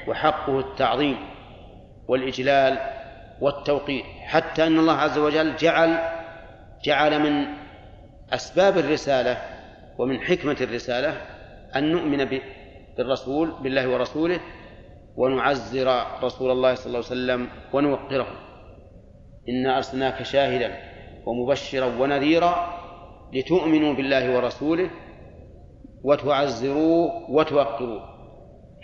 وحقه التعظيم والإجلال والتوقير حتى أن الله عز وجل جعل جعل من أسباب الرسالة ومن حكمة الرسالة أن نؤمن بالرسول بالله ورسوله ونعزر رسول الله صلى الله عليه وسلم ونوقره. إنا أرسلناك شاهدا ومبشرا ونذيرا لتؤمنوا بالله ورسوله وتعزروه وتوقروه.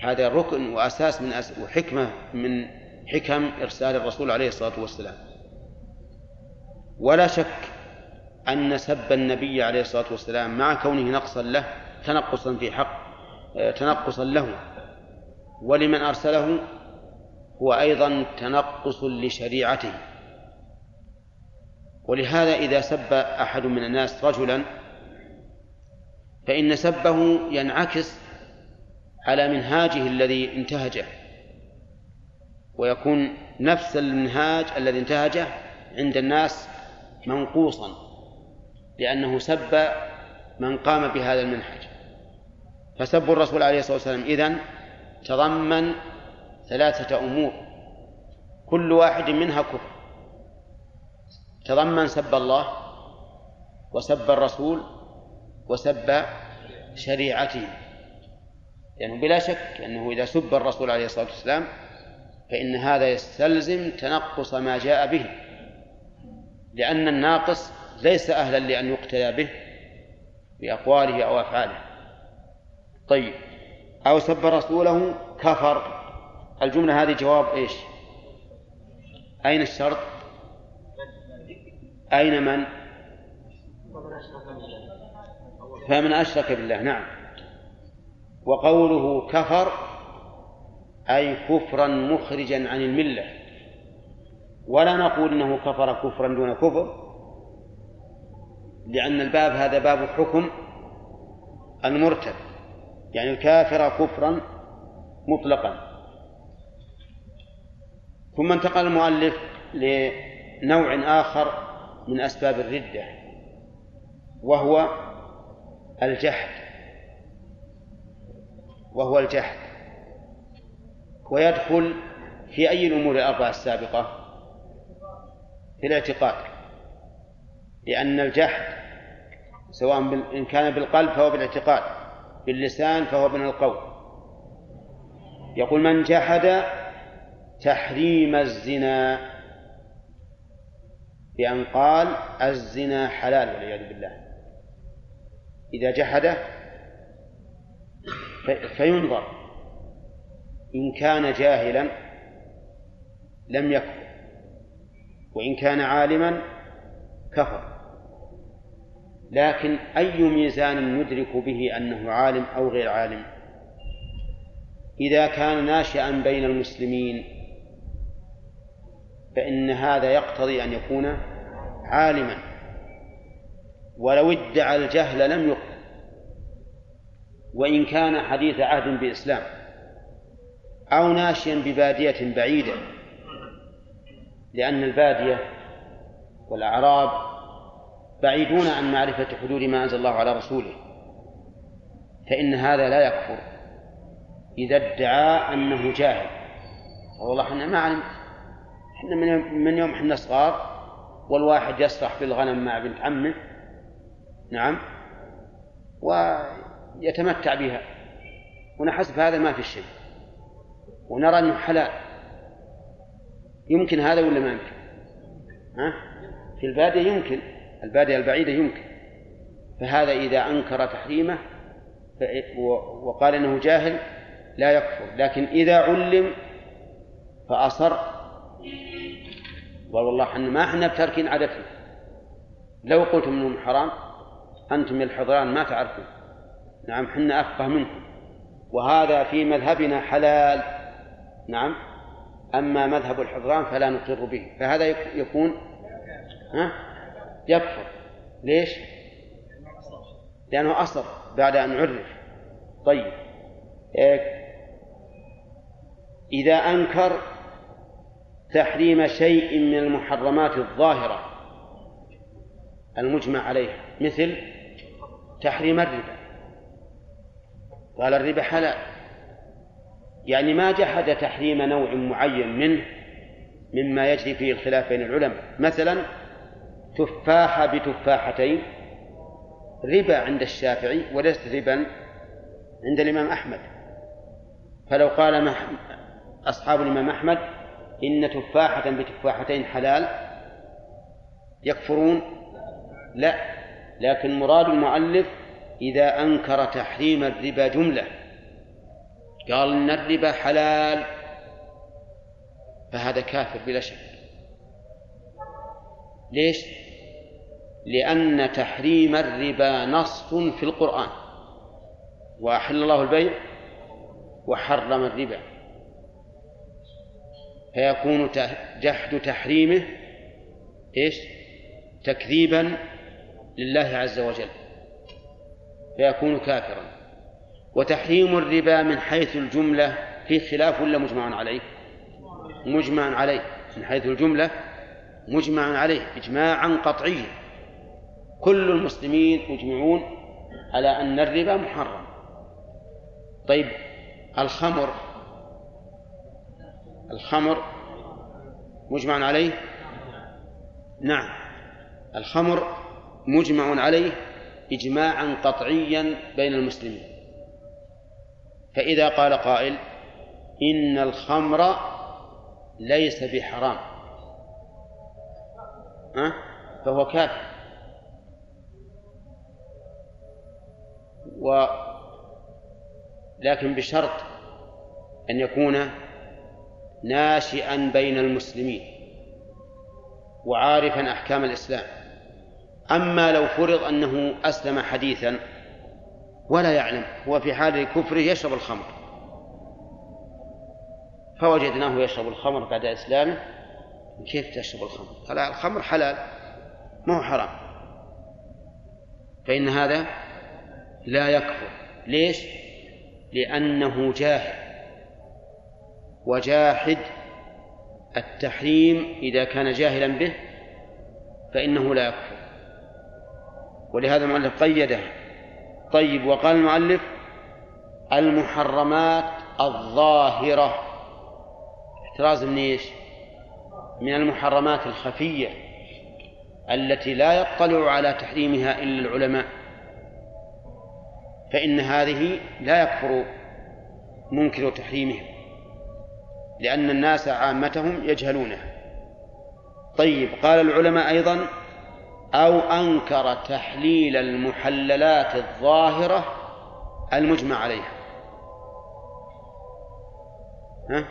هذا ركن وأساس من أس... وحكمة من حكم إرسال الرسول عليه الصلاة والسلام. ولا شك أن سب النبي عليه الصلاة والسلام مع كونه نقصا له تنقصا في حق تنقصا له. ولمن أرسله هو أيضا تنقص لشريعته. ولهذا إذا سب أحد من الناس رجلا فإن سبه ينعكس على منهاجه الذي انتهجه ويكون نفس المنهاج الذي انتهجه عند الناس منقوصا لأنه سب من قام بهذا المنهج. فسب الرسول عليه الصلاة والسلام إذن تضمن ثلاثة أمور كل واحد منها كفر. تضمن سب الله وسب الرسول وسب شريعته. يعني بلا شك أنه إذا سب الرسول عليه الصلاة والسلام فإن هذا يستلزم تنقص ما جاء به لأن الناقص ليس أهلا لأن يقتدى به بأقواله أو أفعاله. طيب أو سب رسوله كفر. الجملة هذه جواب إيش؟ أين الشرط؟ أين من؟ فمن أشرك بالله نعم. وقوله كفر أي كفرا مخرجا عن الملة. ولا نقول إنه كفر كفرا دون كفر لأن الباب هذا باب حكم المرتد. يعني الكافر كفرا مطلقا. ثم انتقل المؤلف لنوع آخر. من أسباب الردة وهو الجحد وهو الجحد ويدخل في أي الأمور الأربعة السابقة؟ في الاعتقاد لأن الجحد سواء إن كان بالقلب فهو بالاعتقاد باللسان فهو من القول. يقول من جحد تحريم الزنا بأن قال الزنا حلال والعياذ بالله. إذا جحده فينظر. إن كان جاهلا لم يكفر. وإن كان عالما كفر. لكن أي ميزان ندرك به أنه عالم أو غير عالم؟ إذا كان ناشئا بين المسلمين فإن هذا يقتضي أن يكون عالما. ولو ادعى الجهل لم يقبل وإن كان حديث عهد بإسلام أو ناشيا ببادية بعيدة لأن البادية والأعراب بعيدون عن معرفة حدود ما أنزل الله على رسوله فإن هذا لا يكفر إذا ادعى أنه جاهل. والله إحنا ما علم إحنا من يوم إحنا صغار والواحد يسرح بالغنم مع بنت عمه. نعم. ويتمتع بها. ونحسب هذا ما في شيء. ونرى أنه حلال. يمكن هذا ولا ما يمكن؟ ها؟ في البادية يمكن. البادية البعيدة يمكن. فهذا إذا أنكر تحريمه وقال إنه جاهل لا يكفر. لكن إذا علم فأصر. والله إحنا ما إحنا بتركين عادتنا. لو قلتم إنهم حرام أنتم من الحضران ما تعرفون. نعم حنا أفقه منكم. وهذا في مذهبنا حلال. نعم أما مذهب الحضران فلا نقر به. فهذا يكون ها؟ يكفر. ليش؟ لأنه أصر بعد أن عرف. طيب إيه، إذا أنكر تحريم شيء من المحرمات الظاهرة المجمع عليها مثل تحريم الربا. قال الربا حلال. يعني ما جحد تحريم نوع معين منه مما يجري فيه الخلاف بين العلماء. مثلا تفاحة بتفاحتين. ربا عند الشافعي وليست ربا عند الإمام أحمد. فلو قال أصحاب الإمام أحمد إن تفاحة بتفاحتين حلال. يكفرون؟ لا. لكن مراد المؤلف إذا أنكر تحريم الربا جملة. قال إن الربا حلال. فهذا كافر بلا شك. ليش؟ لأن تحريم الربا نص في القرآن. وأحل الله البيع وحرم الربا. فيكون جحد تحريمه إيش؟ تكذيبا لله عز وجل. فيكون كافرا. وتحريم الربا من حيث الجملة في خلاف ولا مجمع عليه؟ مجمع عليه. من حيث الجملة مجمع عليه إجماعا قطعيا. كل المسلمين مجمعون على أن الربا محرم. طيب الخمر الخمر مجمع عليه؟ نعم. الخمر مجمع عليه إجماعا قطعيا بين المسلمين. فإذا قال قائل إن الخمر ليس بحرام. أه؟ فهو كافر. و لكن بشرط أن يكون ناشئا بين المسلمين وعارفا أحكام الإسلام. أما لو فرض أنه أسلم حديثا ولا يعلم هو في حال كفره يشرب الخمر. فوجدناه يشرب الخمر بعد إسلامه كيف تشرب الخمر؟ قال الخمر حلال ما هو حرام. فإن هذا لا يكفر. ليش؟ لأنه جاهل. وجاحد التحريم إذا كان جاهلا به فإنه لا يكفر. ولهذا المؤلف قيده طيب وقال المؤلف المحرمات الظاهرة. احتراز من إيش؟ من المحرمات الخفية التي لا يطلع على تحريمها إلا العلماء فإن هذه لا يكفر منكر تحريمها لأن الناس عامتهم يجهلونه طيب قال العلماء أيضا أو أنكر تحليل المحللات الظاهرة المجمع عليها. ها؟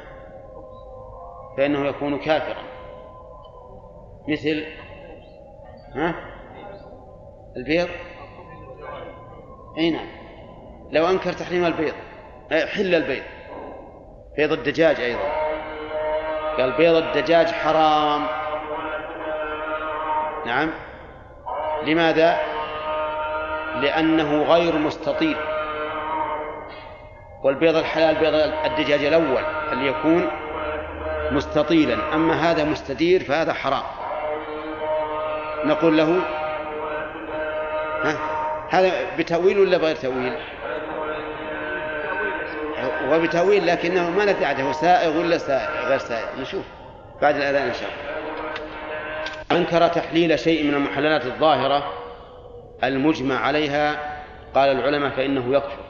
فإنه يكون كافرا. مثل ها؟ البيض؟ أي نعم. لو أنكر تحريم البيض حل البيض. بيض الدجاج أيضا. قال بيض الدجاج حرام. نعم. لماذا؟ لأنه غير مستطيل. والبيض الحلال بيض الدجاج الأول اللي يكون مستطيلا. أما هذا مستدير فهذا حرام. نقول له ها؟ هذا بتأويل ولا بغير تأويل؟ هو بتأويل لكنه ما ندري عاد هو سائغ ولا سائغ؟ غير سائغ. نشوف بعد الأذان إن شاء الله. أنكر تحليل شيء من المحللات الظاهرة المجمع عليها؟ قال العلماء فإنه يكفر.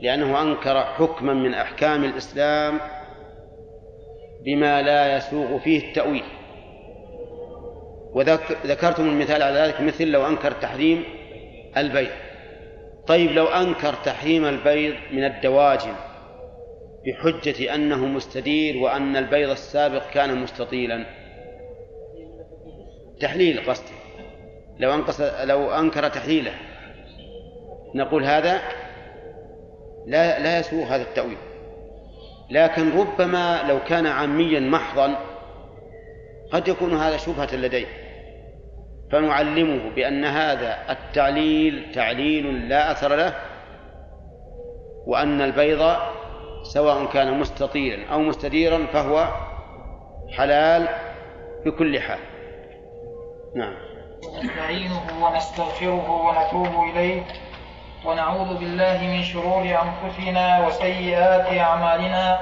لأنه أنكر حكما من أحكام الإسلام بما لا يسوغ فيه التأويل. وذكرتم المثال على ذلك مثل لو أنكر تحريم البيع. طيب لو أنكر تحريم البيض من الدواجن بحجة أنه مستدير وأن البيض السابق كان مستطيلا. تحليل قصدي. لو أنقص لو أنكر تحليله. نقول هذا لا لا يسوء هذا التأويل. لكن ربما لو كان عاميا محضا قد يكون هذا شبهة لديه. فنعلمه بأن هذا التعليل تعليل لا أثر له وأن البيض سواء كان مستطيلا أو مستديرا فهو حلال بكل حال. نعم. نستعينه ونستغفره ونتوب إليه ونعوذ بالله من شرور أنفسنا وسيئات أعمالنا.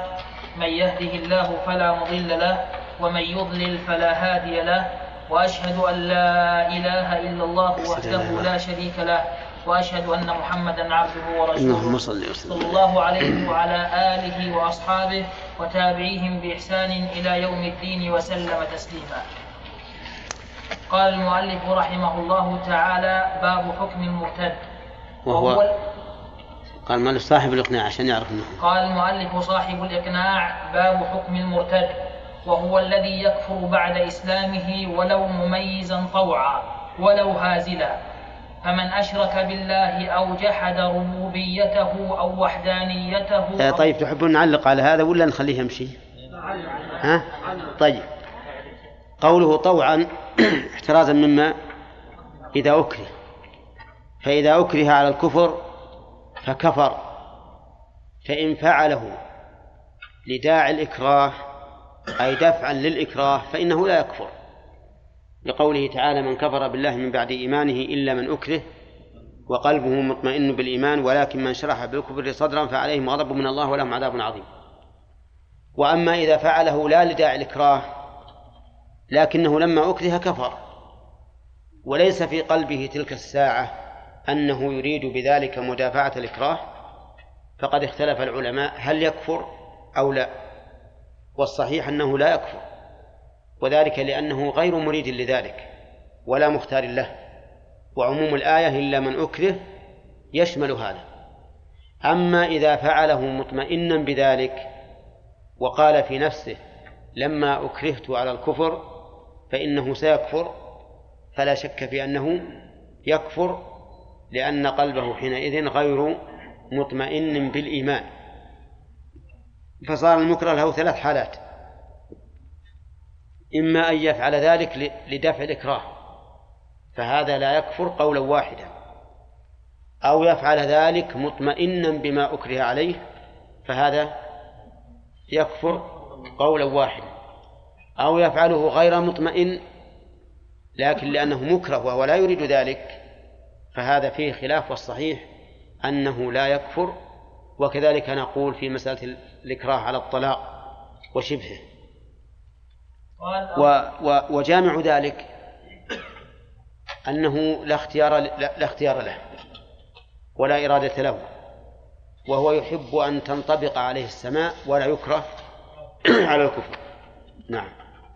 من يهده الله فلا مضل له ومن يضلل فلا هادي له. وأشهد أن لا إله إلا الله وحده لا شريك له وأشهد أن محمدا عبده ورسوله. صلى الله عليه وعلى آله وأصحابه وتابعيهم بإحسان إلى يوم الدين وسلم تسليما. قال المؤلف رحمه الله تعالى باب حكم المرتد. وهو قال مالك صاحب الإقناع عشان يعرف منه. قال المؤلف صاحب الإقناع باب حكم المرتد. وهو الذي يكفر بعد إسلامه ولو مميزا طوعا ولو هازلا فمن أشرك بالله أو جحد ربوبيته أو وحدانيته آه، أو طيب تحبون نعلق على هذا ولا نخليه يمشي؟ ها؟ طيب قوله طوعا احترازا مما إذا أكره فإذا أكره على الكفر فكفر فإن فعله لداعي الإكراه أي دفعا للإكراه فإنه لا يكفر. لقوله تعالى من كفر بالله من بعد إيمانه إلا من أكره وقلبه مطمئن بالإيمان ولكن من شرح بالكفر صدرا فعليهم غضب من الله ولهم عذاب عظيم. وأما إذا فعله لا لداعي الإكراه لكنه لما أكره كفر. وليس في قلبه تلك الساعة أنه يريد بذلك مدافعة الإكراه فقد اختلف العلماء هل يكفر أو لا؟ والصحيح أنه لا يكفر وذلك لأنه غير مريد لذلك ولا مختار له وعموم الآية إلا من أكره يشمل هذا. أما إذا فعله مطمئنا بذلك وقال في نفسه لما أكرهت على الكفر فإنه سيكفر فلا شك في أنه يكفر لأن قلبه حينئذ غير مطمئن بالإيمان. فصار المكره له ثلاث حالات. إما أن يفعل ذلك لدفع الإكراه فهذا لا يكفر قولا واحدا. أو يفعل ذلك مطمئنا بما أكره عليه فهذا يكفر قولا واحدا. أو يفعله غير مطمئن لكن لأنه مكره وهو لا يريد ذلك فهذا فيه خلاف والصحيح أنه لا يكفر. وكذلك نقول في مسألة الإكراه على الطلاق وشبهه. و و وجامع ذلك أنه لا اختيار لا, اختيار له ولا إرادة له وهو يحب أن تنطبق عليه السماء ولا يكره على الكفر. نعم.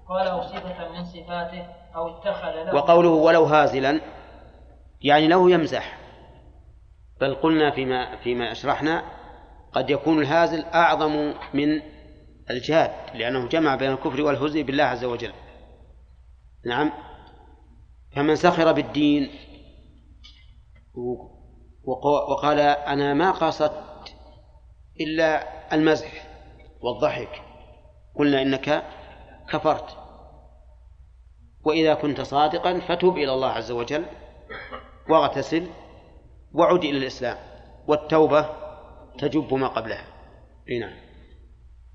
قال أو صفة من صفاته أو اتخذ له. وقوله ولو هازلا يعني له يمزح. بل قلنا فيما فيما أشرحنا قد يكون الهازل أعظم من الجهاد لأنه جمع بين الكفر والهزء بالله عز وجل. نعم. فمن سخر بالدين وقال أنا ما قصدت إلا المزح والضحك. قلنا إنك كفرت. وإذا كنت صادقا فتب إلى الله عز وجل واغتسل وعد إلى الإسلام. والتوبة تجب ما قبلها. إيه نعم.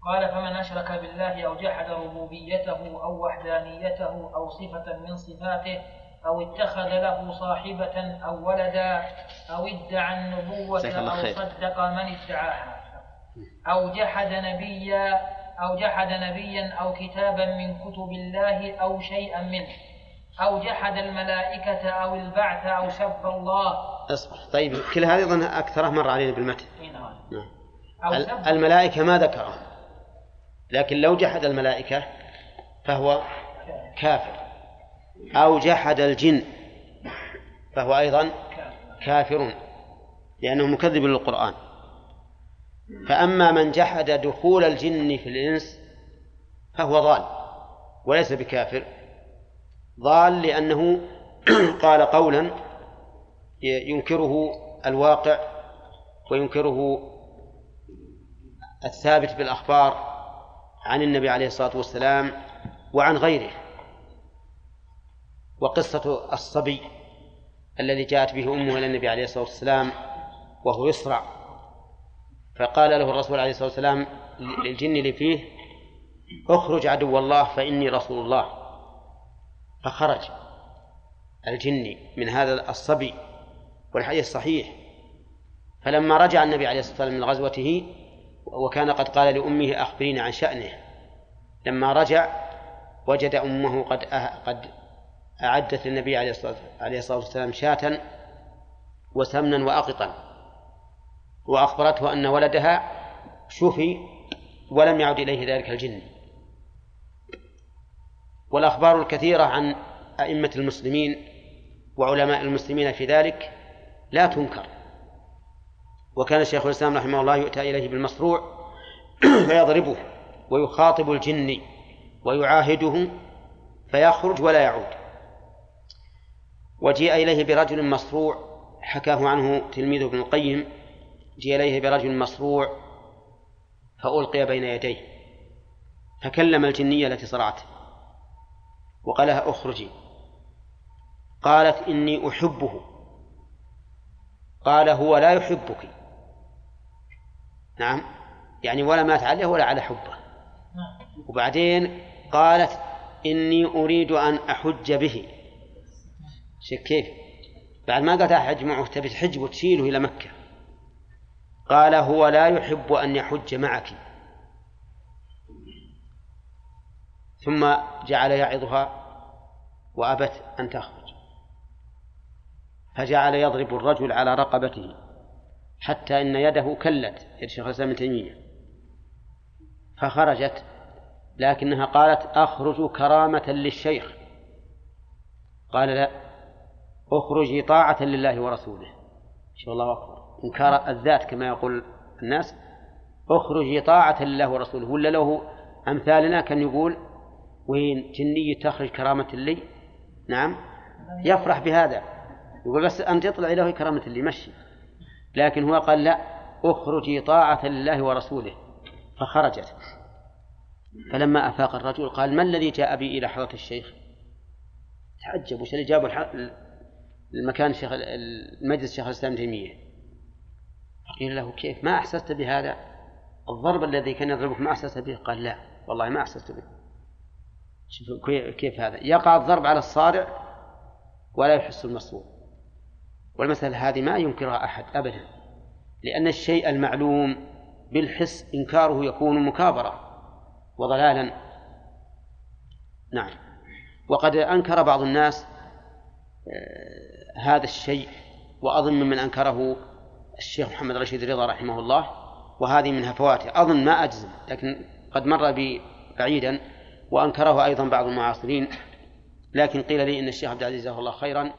قال فمن أشرك بالله أو جحد ربوبيته أو وحدانيته أو صفة من صفاته أو اتخذ له صاحبة أو ولدا أو ادعى النبوة أو. صدق من ادعاها. أو جحد نبيا أو جحد نبيا أو كتابا من كتب الله أو شيئا منه. أو جحد الملائكة أو البعث أو سب الله. أصبر. طيب كل هذه أظن أكثرها مر علينا بالمتن إيه نعم. نعم. أو ال- سب الملائكة ما ذكرهم. لكن لو جحد الملائكة فهو كافر. أو جحد الجن فهو أيضا كافر لأنه مكذب للقرآن. فأما من جحد دخول الجن في الإنس فهو ضال وليس بكافر. ضال لأنه قال قولا ينكره الواقع وينكره الثابت بالأخبار عن النبي عليه الصلاة والسلام وعن غيره وقصة الصبي الذي جاءت به أمه إلى النبي عليه الصلاة والسلام وهو يصرع فقال له الرسول عليه الصلاة والسلام للجن اللي فيه اخرج عدو الله فإني رسول الله. فخرج الجني من هذا الصبي والحديث صحيح. فلما رجع النبي عليه الصلاة والسلام من غزوته وكان قد قال لأمه أخبريني عن شأنه. لما رجع وجد أمه قد قد أعدت للنبي عليه الصلاة والسلام شاة وسمنا وأقطا. وأخبرته أن ولدها شفي ولم يعد إليه ذلك الجن. والأخبار الكثيرة عن أئمة المسلمين وعلماء المسلمين في ذلك لا تنكر. وكان الشيخ الإسلام رحمه الله يؤتى إليه بالمصروع فيضربه ويخاطب الجن ويعاهده فيخرج ولا يعود. وجيء إليه برجل مصروع حكاه عنه تلميذ ابن القيم جيء إليه برجل مصروع فألقي بين يديه فكلم الجنية التي صرعته وقال لها اخرجي. قالت إني أحبه. قال هو لا يحبك. نعم. يعني ولا مات عليه ولا على حبه. وبعدين قالت إني أريد أن أحج به. شوف كيف؟ بعد ما قالت أحج معه تبي تحج وتشيله إلى مكة. قال هو لا يحب أن يحج معك. ثم جعل يعظها وأبت أن تخرج. فجعل يضرب الرجل على رقبته. حتى إن يده كلت يد شيخ الإسلام ابن تيمية. فخرجت لكنها قالت أخرج كرامة للشيخ. قال لا اخرجي طاعة لله ورسوله. شاء الله أكبر. إنكار الذات كما يقول الناس اخرجي طاعة لله ورسوله. ولا له أمثالنا كان يقول وين جنية تخرج كرامة لي؟ نعم. يفرح بهذا. يقول بس أنت اطلع إليه كرامة لي مشي. لكن هو قال لا اخرجي طاعة لله ورسوله. فخرجت. فلما أفاق الرجل قال ما الذي جاء بي إلى حضرة الشيخ؟ تعجب وش اللي جابوا المكان الشيخ المجلس شيخ الإسلام تيمية؟ قيل له كيف؟ ما أحسست بهذا؟ الضرب الذي كان يضربك ما أحسست به؟ قال لا والله ما أحسست به. شوف كيف هذا؟ يقع الضرب على الصارع ولا يحس المصروف والمسألة هذه ما ينكرها أحد أبدا لأن الشيء المعلوم بالحس إنكاره يكون مكابرة وضلالا. نعم. وقد أنكر بعض الناس آه، هذا الشيء وأظن ممن أنكره الشيخ محمد رشيد رضا رحمه الله وهذه من هفواته. أظن ما أجزم لكن قد مر بي بعيدا وأنكره أيضا بعض المعاصرين. لكن قيل لي إن الشيخ عبد العزيز الله خيرا.